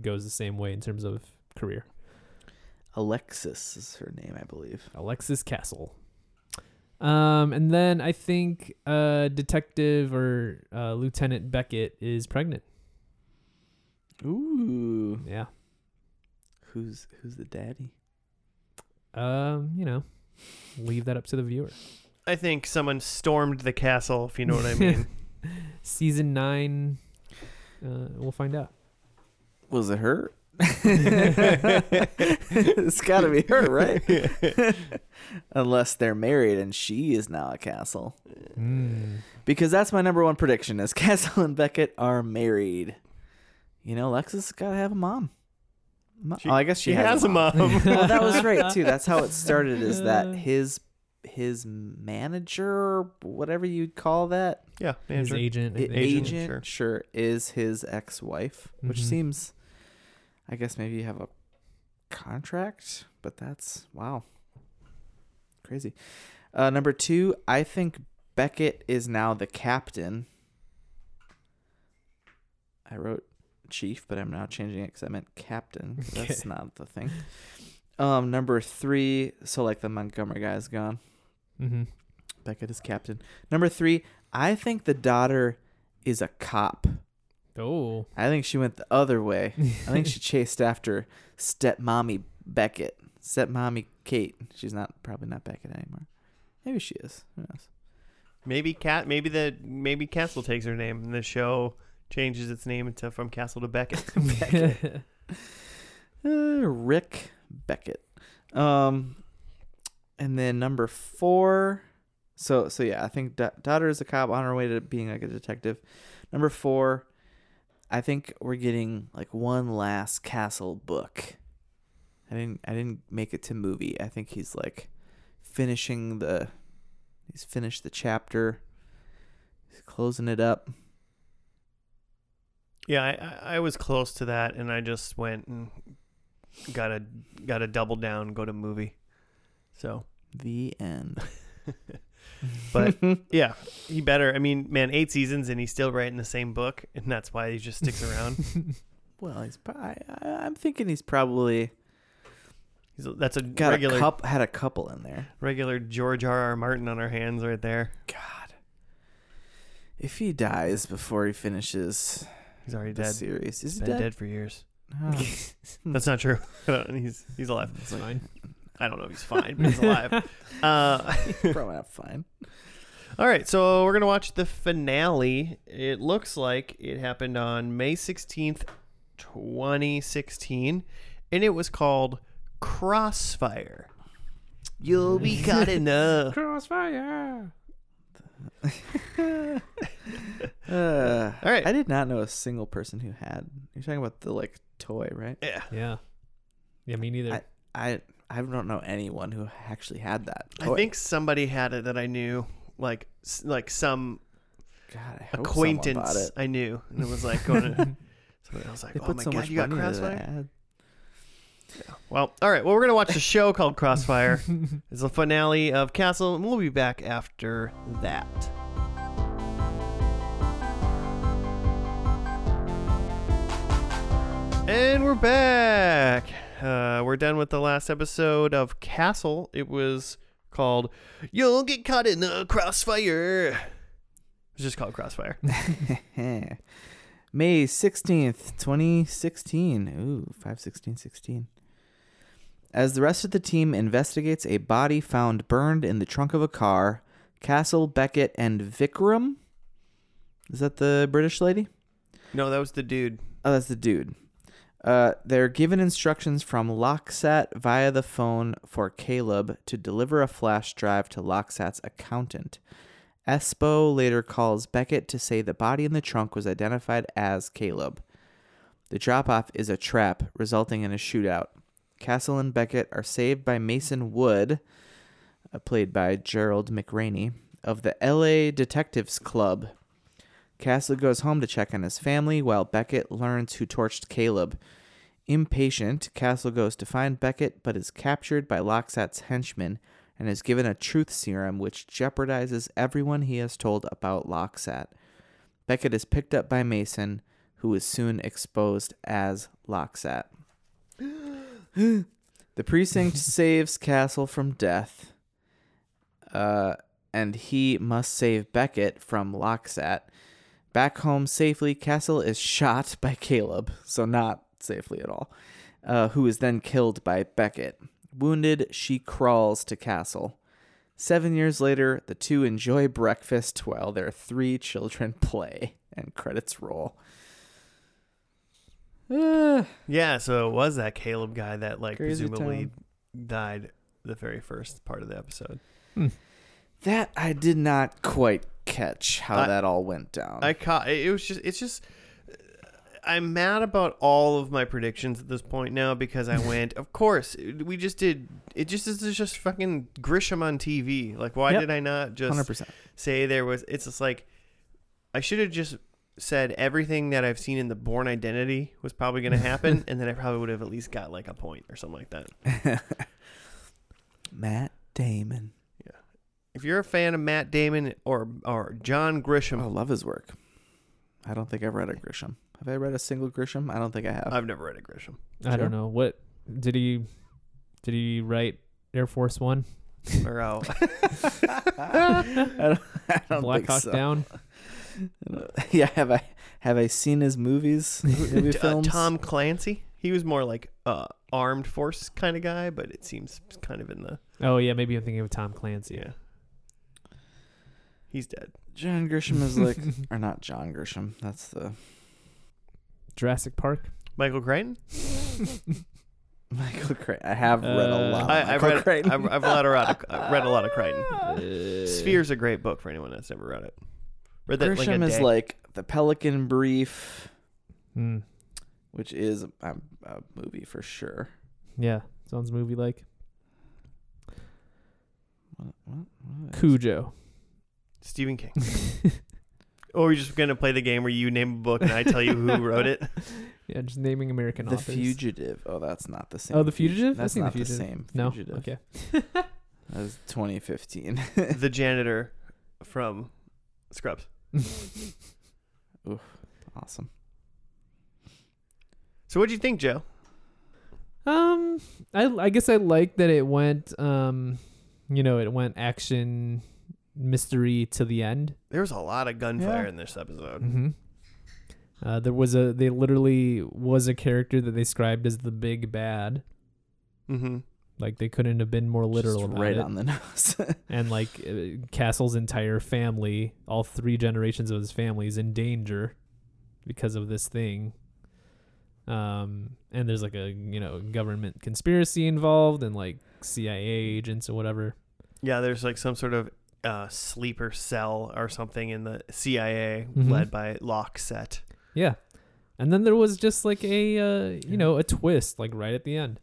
goes the same way in terms of career. Alexis is her name, I believe. Alexis Castle. Um, and then I think uh, Detective or uh, Lieutenant Beckett is pregnant. Ooh. Yeah. Who's who's the daddy? Um, you know, leave that up to the viewer. I think someone stormed the castle, if you know what I mean. (laughs) Season nine, uh, we'll find out. Was it her? (laughs) it's got to be her, right? (laughs) Unless they're married and she is now a castle. Mm. Because that's my number one prediction: is (laughs) Castle and Beckett are married. You know, Lexus got to have a mom. Mo- She- oh, I guess she, she has a mom. well, that was right too. That's how it started. Is that his his manager, whatever you'd call that, yeah, His manager. agent. I I- Agent, agent, sure. sure. is his ex-wife, which Mhm. seems, I guess maybe you have a contract, but that's wow, crazy. Uh, number two, I think Beckett is now the captain. I wrote chief, but I'm now changing it because I meant captain. (laughs) That's not the thing. Um, number three, so like the Montgomery guy is gone. Mm-hmm. Beckett is captain. Number three, I think the daughter is a cop. Oh. I think she went the other way. I think she (laughs) chased after stepmommy Beckett, stepmommy Kate. She's not probably not Beckett anymore. Maybe she is. Who knows? Maybe cat. Maybe the maybe Castle takes her name, and the show changes its name into from Castle to Beckett. (laughs) Uh, Rick Beckett. Um, and then number four. So so yeah, I think da- daughter is a cop on her way to being like a detective. Number four, I think we're getting like one last Castle book. I didn't I didn't make it to movie. I think he's like finishing the. He's finished the chapter. He's closing it up. yeah, I, I was close to that, and I just went and got a got a double down, go to movie. So The end. (laughs) But- (laughs) yeah, he better. I mean, man, eight seasons, and he's still writing the same book, and that's why he just sticks around. (laughs) well, he's. pro- I, I, I'm thinking he's probably He's, that's a got regular a cup had a couple in there. regular George R. R. Martin on our hands right there. God, if he dies before he finishes He's already dead. series, is he Been dead? dead for years. Oh, (laughs) That's not true. he's he's alive. It's fine. I don't know if he's fine, but he's alive. (laughs) Uh, probably not fine. all right, so we're gonna watch the finale. It looks like it happened on May sixteenth, twenty sixteen, and it was called Crossfire. You'll be caught in a (laughs) Crossfire. Uh, (laughs) All right. I did not know a single person who had. You're talking about the like toy, right? yeah. Yeah. Yeah, me neither. I I don't know anyone who actually had that. I oh, think somebody had it that I knew, like like some God, I hope someone bought acquaintance. I knew, and it was like going to. (laughs) (laughs) Somebody else like, They oh my so god, you got Crossfire. ad. Well, all right. Well, we're gonna watch a show called (laughs) Crossfire. it's the finale of Castle, and we'll be back after that. And we're back. Uh, we're done with the last episode of Castle. It was called "You'll Get Caught in the Crossfire." It's just called Crossfire. (laughs) May 16th, 2016. Ooh, 51616. As the rest of the team investigates a body found burned in the trunk of a car, Castle, Beckett, and Vikram. Is that the British lady? No, that was the dude. Oh, that's the dude. Uh, they're given instructions from LokSat via the phone for Caleb to deliver a flash drive to LokSat's accountant. Espo later calls Beckett to say the body in the trunk was identified as Caleb. The drop off is a trap, resulting in a shootout. Castle and Beckett are saved by Mason Wood, uh, played by Gerald McRaney, of the LA Detectives Club. Castle goes home to check on his family while Beckett learns who torched Caleb. Impatient, Castle goes to find Beckett but is captured by LokSat's henchmen and is given a truth serum which jeopardizes everyone he has told about LokSat. Beckett is picked up by Mason, who is soon exposed as LokSat. (gasps) the precinct (laughs) saves Castle from death, uh, and he must save Beckett from LokSat. Back home safely, Castle is shot by Caleb, so not safely at all, uh, who is then killed by Beckett. Wounded, she crawls to castle. Seven years later, the two enjoy breakfast while their three children (laughs) play, and credits roll. Uh, (sighs) Yeah, so it was that Caleb guy that like presumably town. died the very first part of the episode. that I did not quite catch how I- that all went down. I caught it was just it's just uh, I'm mad about all of my predictions at this point now because I (laughs) went, of course, we just did it just is just fucking Grisham on TV. Like why Yep. did I not just 100%. say there was it's just like I should have just said everything that I've seen in the Bourne Identity was probably going to happen (laughs) and then I probably would have at least got like a point or something like that. (laughs) Matt Damon. If you're a fan of Matt Damon or or John Grisham, I love his work. I don't think I've read a Grisham. Have I read a single Grisham? I don't think I have. I've never read a Grisham. I don't know what did he did he write Air Force One Or uh, (laughs) (laughs) I don't, I don't Black think Hawk so. Down? (laughs) Yeah, have I have I seen his movies? Movie T- uh, films? Tom Clancy. He was more like uh armed force kind of guy, but it seems kind of in the Oh yeah, maybe I'm thinking of Tom Clancy. yeah. He's dead. John Grisham is like, (laughs) or not John Grisham. That's the Jurassic Park. Michael Crichton. (laughs) Michael Crichton. I have read a Uh, lot. Of I, I've read. Crichton. I've, I've read a lot of. I've (laughs) read a lot of Crichton. Uh, Sphere's a great book for anyone that's never read it. Read that like a Grisham is day. like the Pelican Brief, Hmm. which is a, a movie for sure. Yeah, sounds movie like. What, what, what is- Cujo. Stephen King. (laughs) or we're just gonna play the game where you name a book and I tell you who wrote it. (laughs) Yeah, just naming American The authors. Fugitive. Oh, that's not the same. Oh, The Fugitive? That's seen The not the, same. No. Fugitive. Okay. (laughs) That was 2015. the janitor from Scrubs. Oof, awesome. So what do you think, Joe? Um, I I guess I like that it went um, you know, it went action mystery to the end. There was a lot of gunfire Yeah. in this episode. Mm-hmm. Uh, there was a they literally was a character that they described as the big bad. Mm-hmm. Like they couldn't have been more literal Just about right it. on the nose. (laughs) and like uh, Castle's entire family, all three generations of his family is in danger because of this thing. Um, and there's like a you know government conspiracy involved and like CIA agents or whatever. Yeah, there's like some sort of uh, sleeper cell or something in the CIA Mhm. led by LokSat. Yeah, and then there was just like a uh, you know a twist like right at the end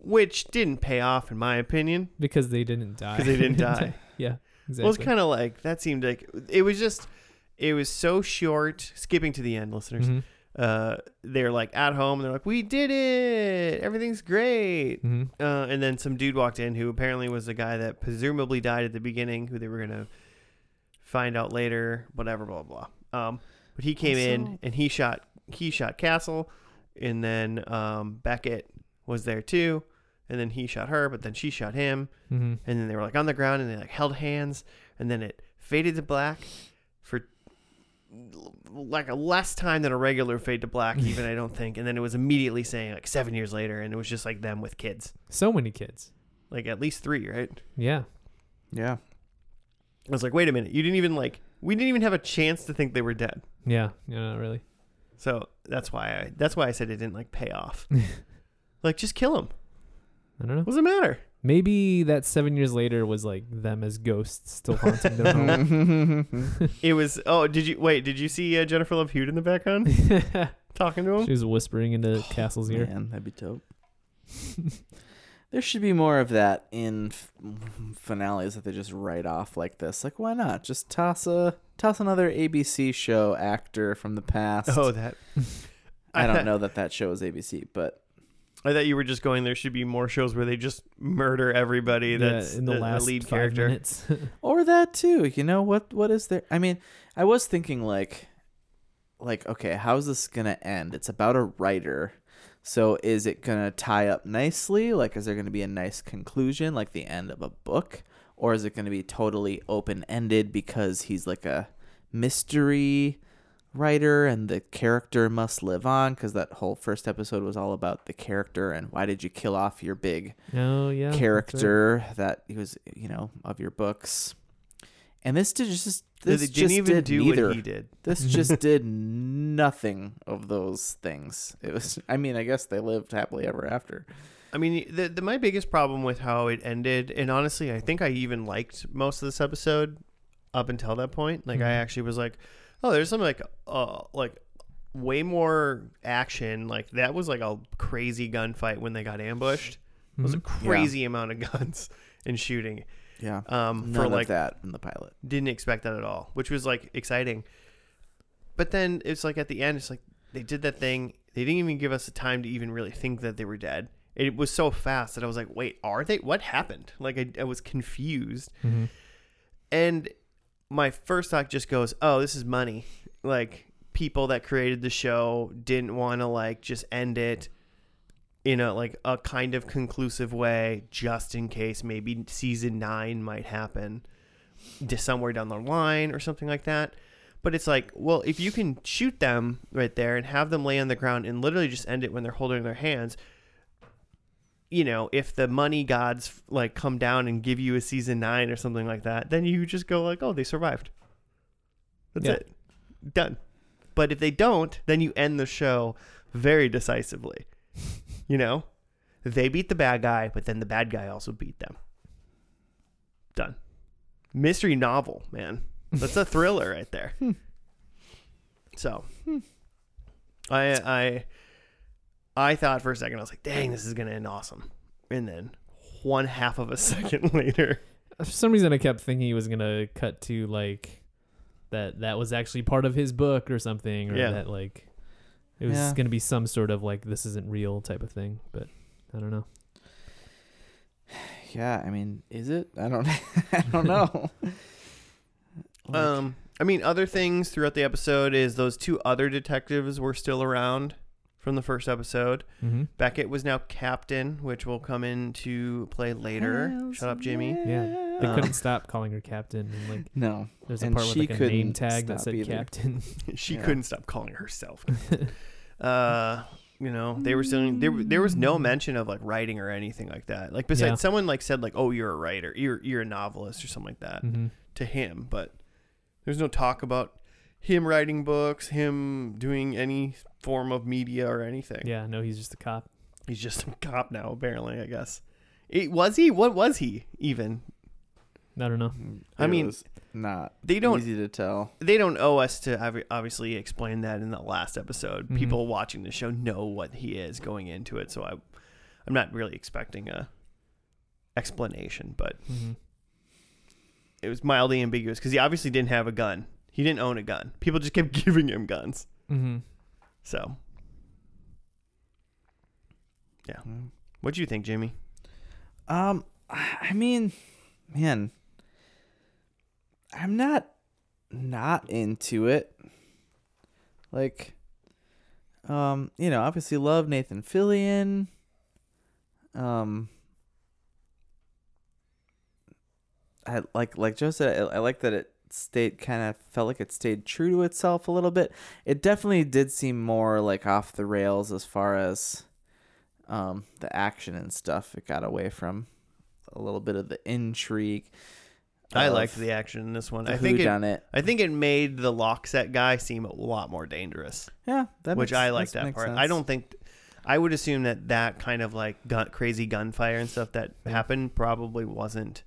which didn't pay off in my opinion because they didn't die. because they didn't (laughs) die. yeah, exactly. Well, it's kind of like that seemed like it was just it was so short. Skipping to the end, listeners. Mhm. Uh, they're like at home. and They're like, "We did it! Everything's great." Mhm. Uh, and then some dude walked in who apparently was the guy that presumably died at the beginning, who they were gonna find out later. Whatever, blah blah. blah. Um, but he came in and he shot he shot Castle, and then um, Beckett was there too, and then he shot her, but then she shot him, Mhm. and then they were like on the ground and they like held hands, and then it faded to black for like a less time than a regular fade to black, even I don't think, and then it was immediately saying like seven years later, and it was just like them with kids, So many kids. like at least three, right? Yeah. yeah. I was like, wait a minute, you didn't even like we didn't even have a chance to think they were dead. Yeah. Yeah. Not really. So that's why I that's why I said it didn't like pay off. (laughs) like just kill them. I don't know. What's the matter? Maybe that seven years later was like them as ghosts still haunting their home. (laughs) (laughs) It was. Oh, did you wait? Did you see uh, Jennifer Love Hewitt in the background (laughs) talking to him? she was whispering into Castle's ear. Man, that'd be dope. there should be more of that in f- finales that they just write off like this. Like, why not? Just toss a toss another ABC show actor from the past. Oh, that. I don't know that that show is ABC, but I thought you were just going. There should be more shows where they just murder everybody. That's yeah, in the, last lead five character. minutes. (laughs) or that too. You know what? What is there? I mean, I was thinking like, like okay, how's this gonna end? It's about a writer. So is it gonna tie up nicely? Like, is there gonna be a nice conclusion, like the end of a book, or is it gonna be totally open ended because he's like a mystery? Writer and the character must live on because that whole first episode was all about the character and why did you kill off your big Oh yeah. that's right. character that he was you know of your books and this did just they this didn't just even did do neither what he did. this (laughs) just did nothing of those things it was i mean i guess they lived happily ever after I mean, the, the my biggest problem with how it ended, and honestly, I think I even liked most of this episode up until that point. Like, I Mhm. actually was like, oh, there's some like, uh, like way more action. Like that was like a crazy gunfight when they got ambushed. It was a Mhm. crazy amount of (laughs) guns and shooting. yeah Um, none for of like that in the pilot didn't expect that at all, which was like exciting. But then it's like at the end, it's like they did that thing. They didn't even give us the time to even really think that they were dead. It was so fast that I was like, wait, are they? What happened? Like I, I was confused. Mhm. And my first thought just goes, oh, this is money. Like people that created the show didn't want to like just end it in a like a kind of conclusive way just in case maybe season 9 might happen to somewhere down the line or something like that. But it's like, well, if you can shoot them right there and have them lay on the ground and literally just end it when they're holding their hands, you know, if the money gods like come down and give you a season nine or something like that, then you just go like, oh, they survived. That's Yeah. it, done. But if they don't, then you end the show very decisively. you know, they beat the bad guy, but then the bad guy also beat them. Done. Mystery novel, man. That's a thriller right there. (laughs) Hmm. So, I I I thought for a second I was like, "Dang, this is gonna end awesome," and then one half of a (laughs) second later, For some reason, I kept thinking he was gonna cut to like that. That was actually part of his book or something, or Yeah. that like it was Yeah. gonna be some sort of like this isn't real type of thing. But I don't know. (sighs) yeah i mean is it i don't (laughs) i don't know (laughs) Like, um, I mean, other things throughout the episode is those two other detectives were still around from the first episode. Mm-hmm. Beckett was now captain, which will come into play later. Hells Shut up, Jimmy. Yeah. They Um, couldn't (laughs) stop calling her captain, and like no there's a And part with she like a name couldn't tag that stop said either. captain. (laughs) she Yeah. couldn't stop calling herself. (laughs) uh, you know, they were still there. There was no mention of like writing or anything like that. Like besides, Yeah. someone like said like, "Oh, you're a writer. You're you're a novelist or something like that." hmm to him, but there's no talk about him writing books, him doing any form of media or anything. Yeah, no, he's just a cop. He's just a cop now, apparently, I guess. It, was he? What was he even? I don't know. I It mean, was not They don't easy to tell they don't owe us to obvi- obviously explain that in the last episode. Mhm. People watching the show know what he is going into it, so I I'm not really expecting a explanation, but hmm it was mildly ambiguous because he obviously didn't have a gun. He didn't own a gun. People just kept (laughs) giving him guns. hmm So, yeah. what do you think, Jimmy? Um, I mean, man, I'm not not into it. Like, um, you know, obviously love Nathan Fillion. Um, I like like Joe said, I, I like that it stayed kind of felt like it stayed true to itself a little bit. It definitely did seem more like off the rails as far as um the action and stuff. It got away from a little bit of the intrigue. I liked the action in this one. I think it, done it. I think it made the LokSat guy seem a lot more dangerous, Yeah, that which makes- I like that that part. sense. I don't think I would assume that that kind of like gun, crazy gunfire and stuff that happened probably wasn't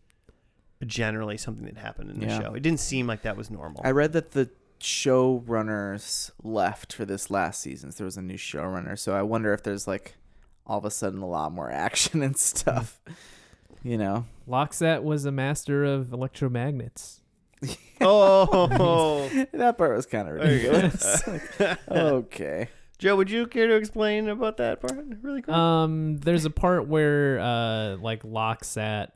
generally something that happened in the Yeah. show. It didn't seem like that was normal. I read that the showrunners left for this last season. So there was a new showrunner, so I wonder if there's like all of a sudden a lot more (laughs) action and stuff. you know, LokSat was a master of electromagnets. (laughs) oh, (laughs) that part was kind of There you go. ridiculous. Like, okay, Joe, would you care to explain about that part really quick? Um, there's a part where uh, like LokSat,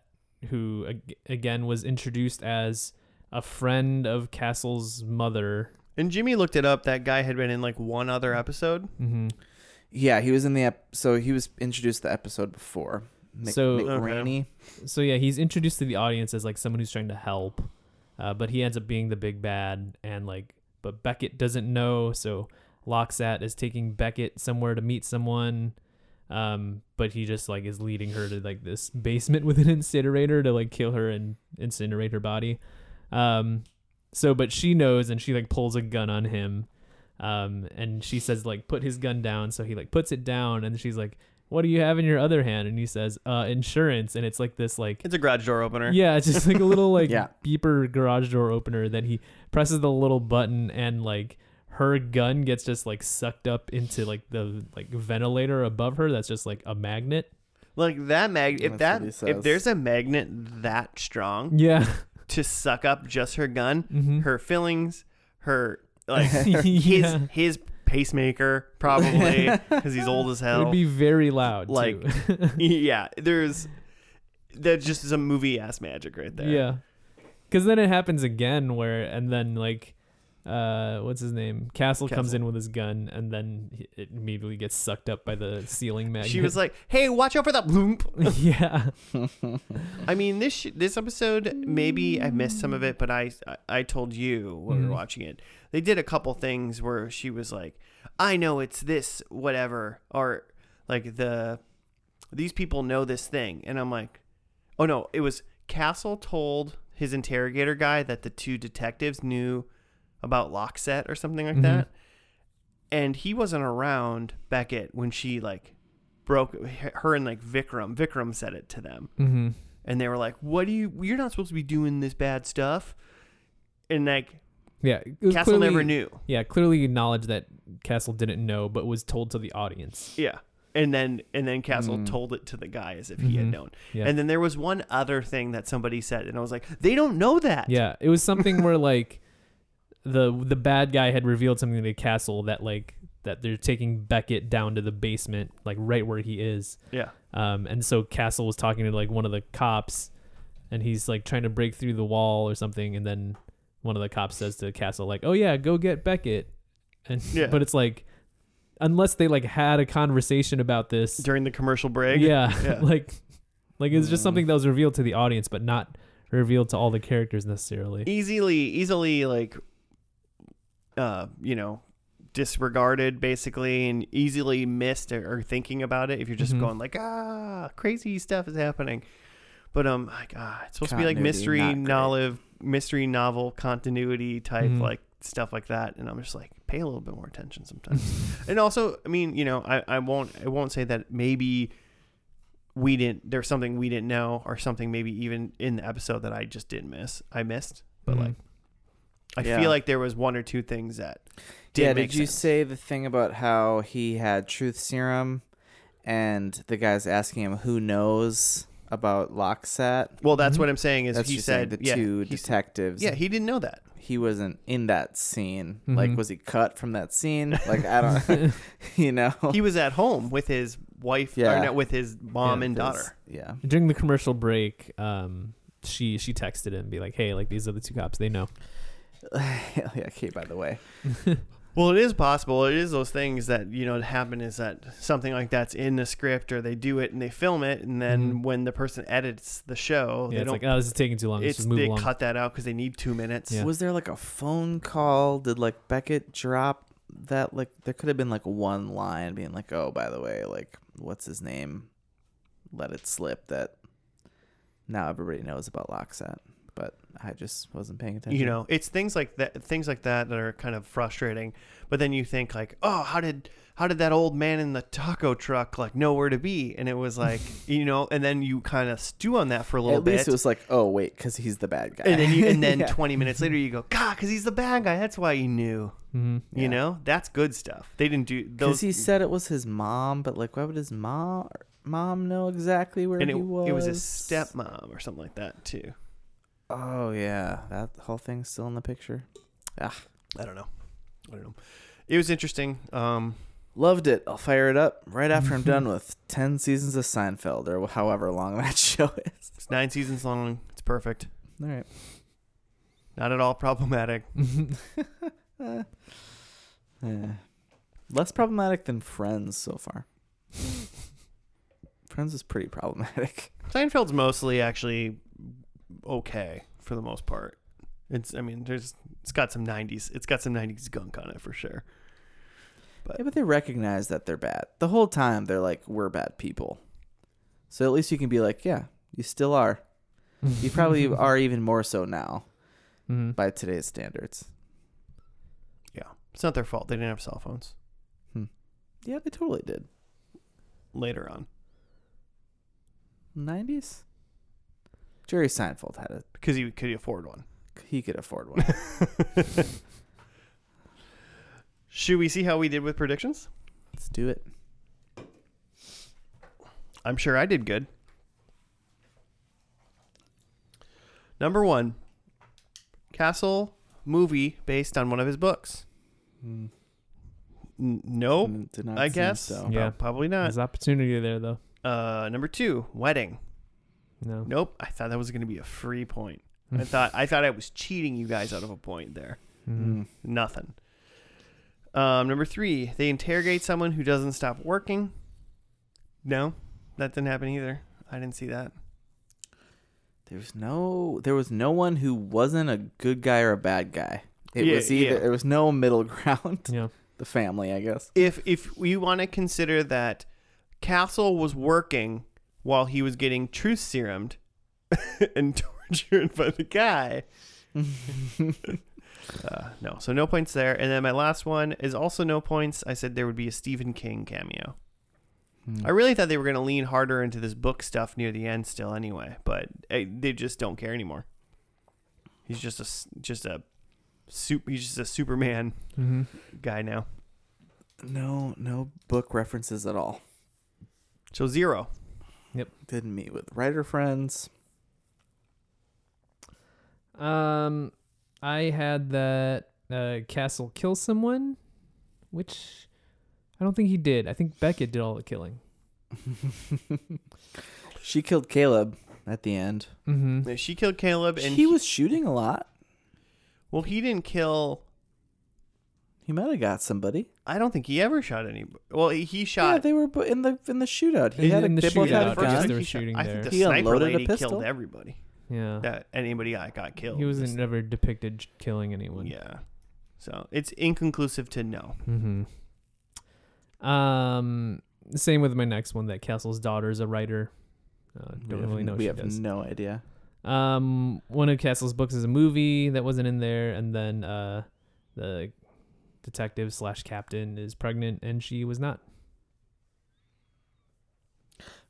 who ag- again was introduced as a friend of Castle's mother. and Jimmy looked it up. That guy had been in like one other episode. hmm yeah, he was in the ep- so he was introduced the episode before. Mc- So- McGraney. So yeah, he's introduced to the audience as like someone who's trying to help, uh, but he ends up being the big bad and like but Beckett doesn't know. So LokSat is taking Beckett somewhere to meet someone. Um, but he just like is leading her to like this basement with an incinerator to like kill her and incinerate her body. Um, so but she knows and she like pulls a gun on him. Um, and she says like put his gun down. So he like puts it down and she's like, what do you have in your other hand? And he says, uh, insurance. And it's like this like It's a garage door opener. yeah, it's just like a little (laughs) like Yeah. beeper garage door opener that he presses the little button and like her gun gets just like sucked up into like the like ventilator above her that's just like a magnet. Like that mag. If That's that what he if says. there's a magnet that strong Yeah. to suck up just her gun, Mhm. her fillings, her like (laughs) yeah. his his pacemaker probably (laughs) because he's old as hell. It hell. would be very loud. Like, too. (laughs) yeah, there's that just is a movie ass magic right there. yeah. Cuz then it happens again where and then like uh what's his name? Castle, comes in with his gun and then he- it immediately gets sucked up by the ceiling magnet. She was like, "Hey, watch out for that bloop." (laughs) yeah. I mean, this sh- this episode maybe I missed some of it, but I I, I told you when we were watching it. They did a couple things where she was like, "I know it's this whatever," or like the these people know this thing, and I'm like, "Oh no!" It was Castle told his interrogator guy that the two detectives knew about LokSat or something like Mhm. that, and he wasn't around Beckett when she like broke her and like Vikram. Vikram said it to them Mhm. and they were like, "What do you? You're not supposed to be doing this bad stuff." And like Yeah, it was Castle never knew. Yeah, clearly acknowledged that Castle didn't know, but was told to the audience. Yeah. And then and then Castle Mm. told it to the guy as if he had Mhm. known. Yeah. And then there was one other thing that somebody said, and I was like, "They don't know that." Yeah, it was something where (laughs) like the the bad guy had revealed something to Castle that like that they're taking Beckett down to the basement, like right where he is. Yeah. Um, and so Castle was talking to like one of the cops, and he's like trying to break through the wall or something, and then one of the cops says to Castle like, "Oh yeah, go get Beckett," and (laughs) Yeah. but it's like unless they like had a conversation about this During the commercial break. yeah, (laughs) Yeah. (laughs) like like it's just Mm. something that was revealed to the audience, but not revealed to all the characters necessarily. Easily, easily like, uh, you know, disregarded basically, and easily missed or, or thinking about it if you're just Mhm. going like, ah, crazy stuff is happening. But um, like, ah, it's supposed to be like mystery novel, mystery novel continuity type Mhm. like stuff like that, and I'm just like, pay a little bit more attention sometimes. (laughs) and also, I mean, you know, I, I won't I won't say that maybe we didn't there's something we didn't know or something maybe even in the episode that I just didn't miss. I missed, but Mhm. like I Yeah. feel like there was one or two things that did yeah, make did you sense. say the thing about how he had truth serum and the guy's asking him who knows about LokSat? Well, that's Mhm. what I'm saying is That's he just saying said the yeah, two he s- detectives. yeah, he didn't know that. he wasn't in that scene. Like, Mhm. was he cut from that scene? (laughs) Like, I don't, (laughs) you know. He was at home with his wife, Yeah. or no, with his mom Yeah, and Because- daughter. Yeah. During the commercial break, um, she she texted him, be like, "Hey, like these are the two cops. They know." (laughs) yeah. Okay. By the way, (laughs) Well, it is possible. It is those things that you know happen. Is that something like that's in the script, or they do it and they film it, and then Mhm. when the person edits the show, yeah, they it's don't. like, "Oh, this is taking too long. It's just move they along." cut that out because they need two minutes. Yeah. was there like a phone call? Did like Beckett drop that? Like, there could have been like one line being like, "Oh, by the way, like, what's his name? Let it slip that now everybody knows about LokSat." I just wasn't paying attention. You know, it's things like that. Things like that that are kind of frustrating. But then you think like, oh, how did how did that old man in the taco truck like know where to be? And it was like, (laughs) you know, and then you kind of stew on that for a little At bit. least it was like, "Oh, wait, because he's the bad guy." and then you, and (laughs) then Yeah. 20 minutes later you go, (laughs) God, because he's the bad guy. That's why he knew. Mhm. You Yeah. know, that's good stuff. They didn't do Because those. he said it was his mom, but like, why would his mom mom know exactly where and he it, was? it was his stepmom or something like that too. Oh yeah, that whole thing's still in the picture. Ah, I don't know. I don't know. It was interesting. Um, loved it. I'll fire it up right after I'm done (laughs) with ten seasons of Seinfeld or however long (laughs) that show is. it's nine seasons long. It's perfect. All right. Not at all problematic. Uh, (laughs) eh. Less problematic than Friends so far. Friends is pretty problematic. Seinfeld's mostly actually okay for the most part. It's I mean there's It's got some '90s. It's got some '90s gunk on it for sure. Yeah, but they recognize that they're bad. The whole time they're like, we're bad people. So at least you can be like, yeah, you still are. You probably (laughs) are even more so now hmm by today's standards. Yeah. It's not their fault. They didn't have cell phones Yeah, they totally did. later on 90s? Jerry Seinfeld had it. because he could afford one. He could afford one. (laughs) Should we see how we did with predictions? Let's do it. I'm sure I did good. Number one, Castle movie based on one of his books. Mm, N- nope. did not I guess. so. Yeah. Probably not. There's opportunity there though. Uh, number two, wedding. No. Nope. I thought that was going to be a free point. I (laughs) thought I thought I was cheating you guys out of a point there. Mm. Nothing. Um, number three, they interrogate someone who doesn't stop working. No, that didn't happen either. I didn't see that. There was no there was no one who wasn't a good guy or a bad guy. It Yeah, was either yeah. there was no middle (laughs) ground. Yeah. The family, I guess. If if we want to consider that Castle was working while he was getting truth serumed (laughs) and (laughs) tortured by the guy. (laughs) Uh, no, so no points there. And then my last one is also no points. I said there would be a Stephen King cameo. Hmm. I really thought they were going to lean harder into this book stuff near the end still anyway, but eh, they just don't care anymore. He's just a s- just a soup he's just a Superman hmm guy now. no no book references at all. So zero. Didn't meet with writer friends. Um, I had that uh, Castle kill someone, which I don't think he did. I think Beckett did all the killing. (laughs) she killed Caleb at the end. Mm-hmm. She killed Caleb and he was shooting a lot. well he didn't kill He might have got somebody. I don't think he ever shot any well he, he Yeah, shot they were bo- in the in the shootout. He In- had a, in the they both had a shootout, first yes, gun. they were he shot- shooting I there. think the He sniper unloaded a lady pistol? killed everybody. Yeah. That anybody got got killed. he wasn't Just- never depicted j- killing anyone. Yeah. So it's inconclusive to know. Mm-hmm. Um, same with my next one. That Castle's daughter is a writer. Uh, don't have- really know what We she have does. no idea. Um, one of Castle's books is a movie that wasn't in there, and then uh, the detective slash captain is pregnant, and she was not.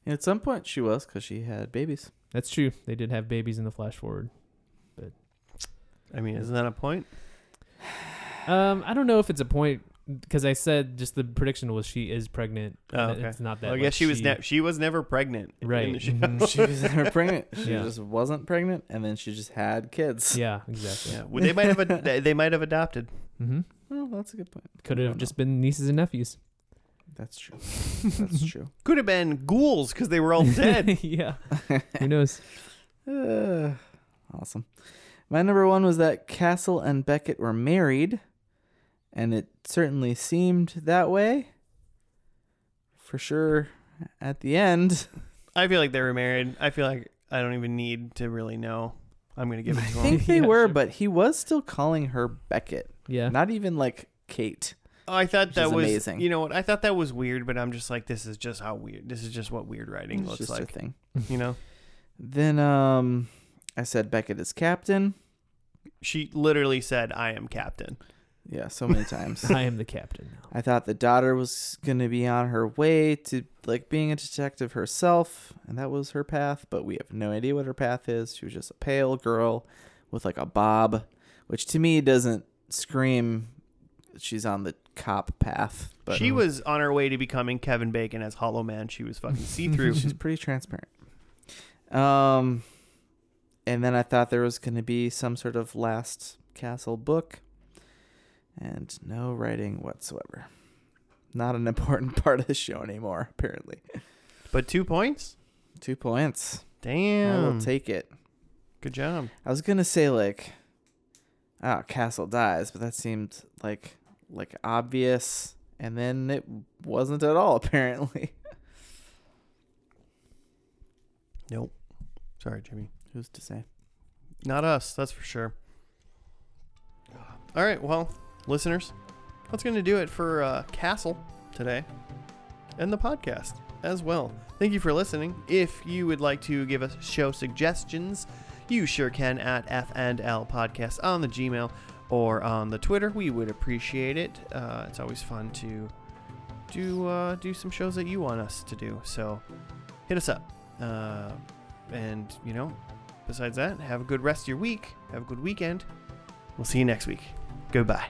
At some point, she was because she had babies. That's true. They did have babies in the flash forward. but I mean, isn't that a point? Um, I don't know if it's a point because I said just the prediction was she is pregnant. Oh, okay. It's not that. Well, I like, guess she was ne- she was never pregnant. Right. the show. Mhm. She was never pregnant. (laughs) She Yeah. just wasn't pregnant, and then she just had kids. Yeah, exactly. yeah. Well, they might have ad- they- they might have adopted. Mm-hmm. Well, that's a good point. Could I have don't just been nieces and nephews. That's true. That's (laughs) true. Could have been ghouls because they were all dead. (laughs) yeah. Who knows? (laughs) Uh, awesome. My number one was that Castle and Beckett were married, and it certainly seemed that way. For sure, at the end. I feel like they were married. I feel like I don't even need to really know. I'm gonna give it I to them. think they Yeah, were, sure. but he was still calling her Beckett, Yeah. not even like Kate. Oh, I thought that was amazing. you know what I thought that was weird, but I'm just like this is just how weird. This is just what weird writing It's looks just a like. thing. You know, (laughs) Then um, I said Beckett is captain. she literally said, "I am captain." Yeah, so many times. (laughs) I am the captain now. I thought the daughter was gonna be on her way to like being a detective herself, and that was her path. But we have no idea what her path is. She was just a pale girl with like a bob, which to me doesn't scream she's on the cop path. But she was on her way to becoming Kevin Bacon as Hollow Man. She was fucking (laughs) see through. she's pretty transparent. Um, and then I thought there was gonna be some sort of last castle book, and no writing whatsoever. Not an (laughs) important part of the show anymore, apparently. but two points. Two points. Damn. I will take it. Good job. I was gonna say like, ah, Castle dies, but that seemed like like obvious, and then it wasn't at all (laughs) apparently. Nope. Sorry, Jimmy. Who's to say? Not us. That's for sure. All right, well, listeners, that's going to do it for uh, Castle today and the podcast as well. Thank you for listening. If you would like to give us show suggestions, you sure can at FNL Podcast on the Gmail or on the Twitter. We would appreciate it. Uh, it's always fun to do uh, do some shows that you want us to do. So hit us up. Uh, and you know, besides that, have a good rest of your week. Have a good weekend. We'll see you next week. Goodbye.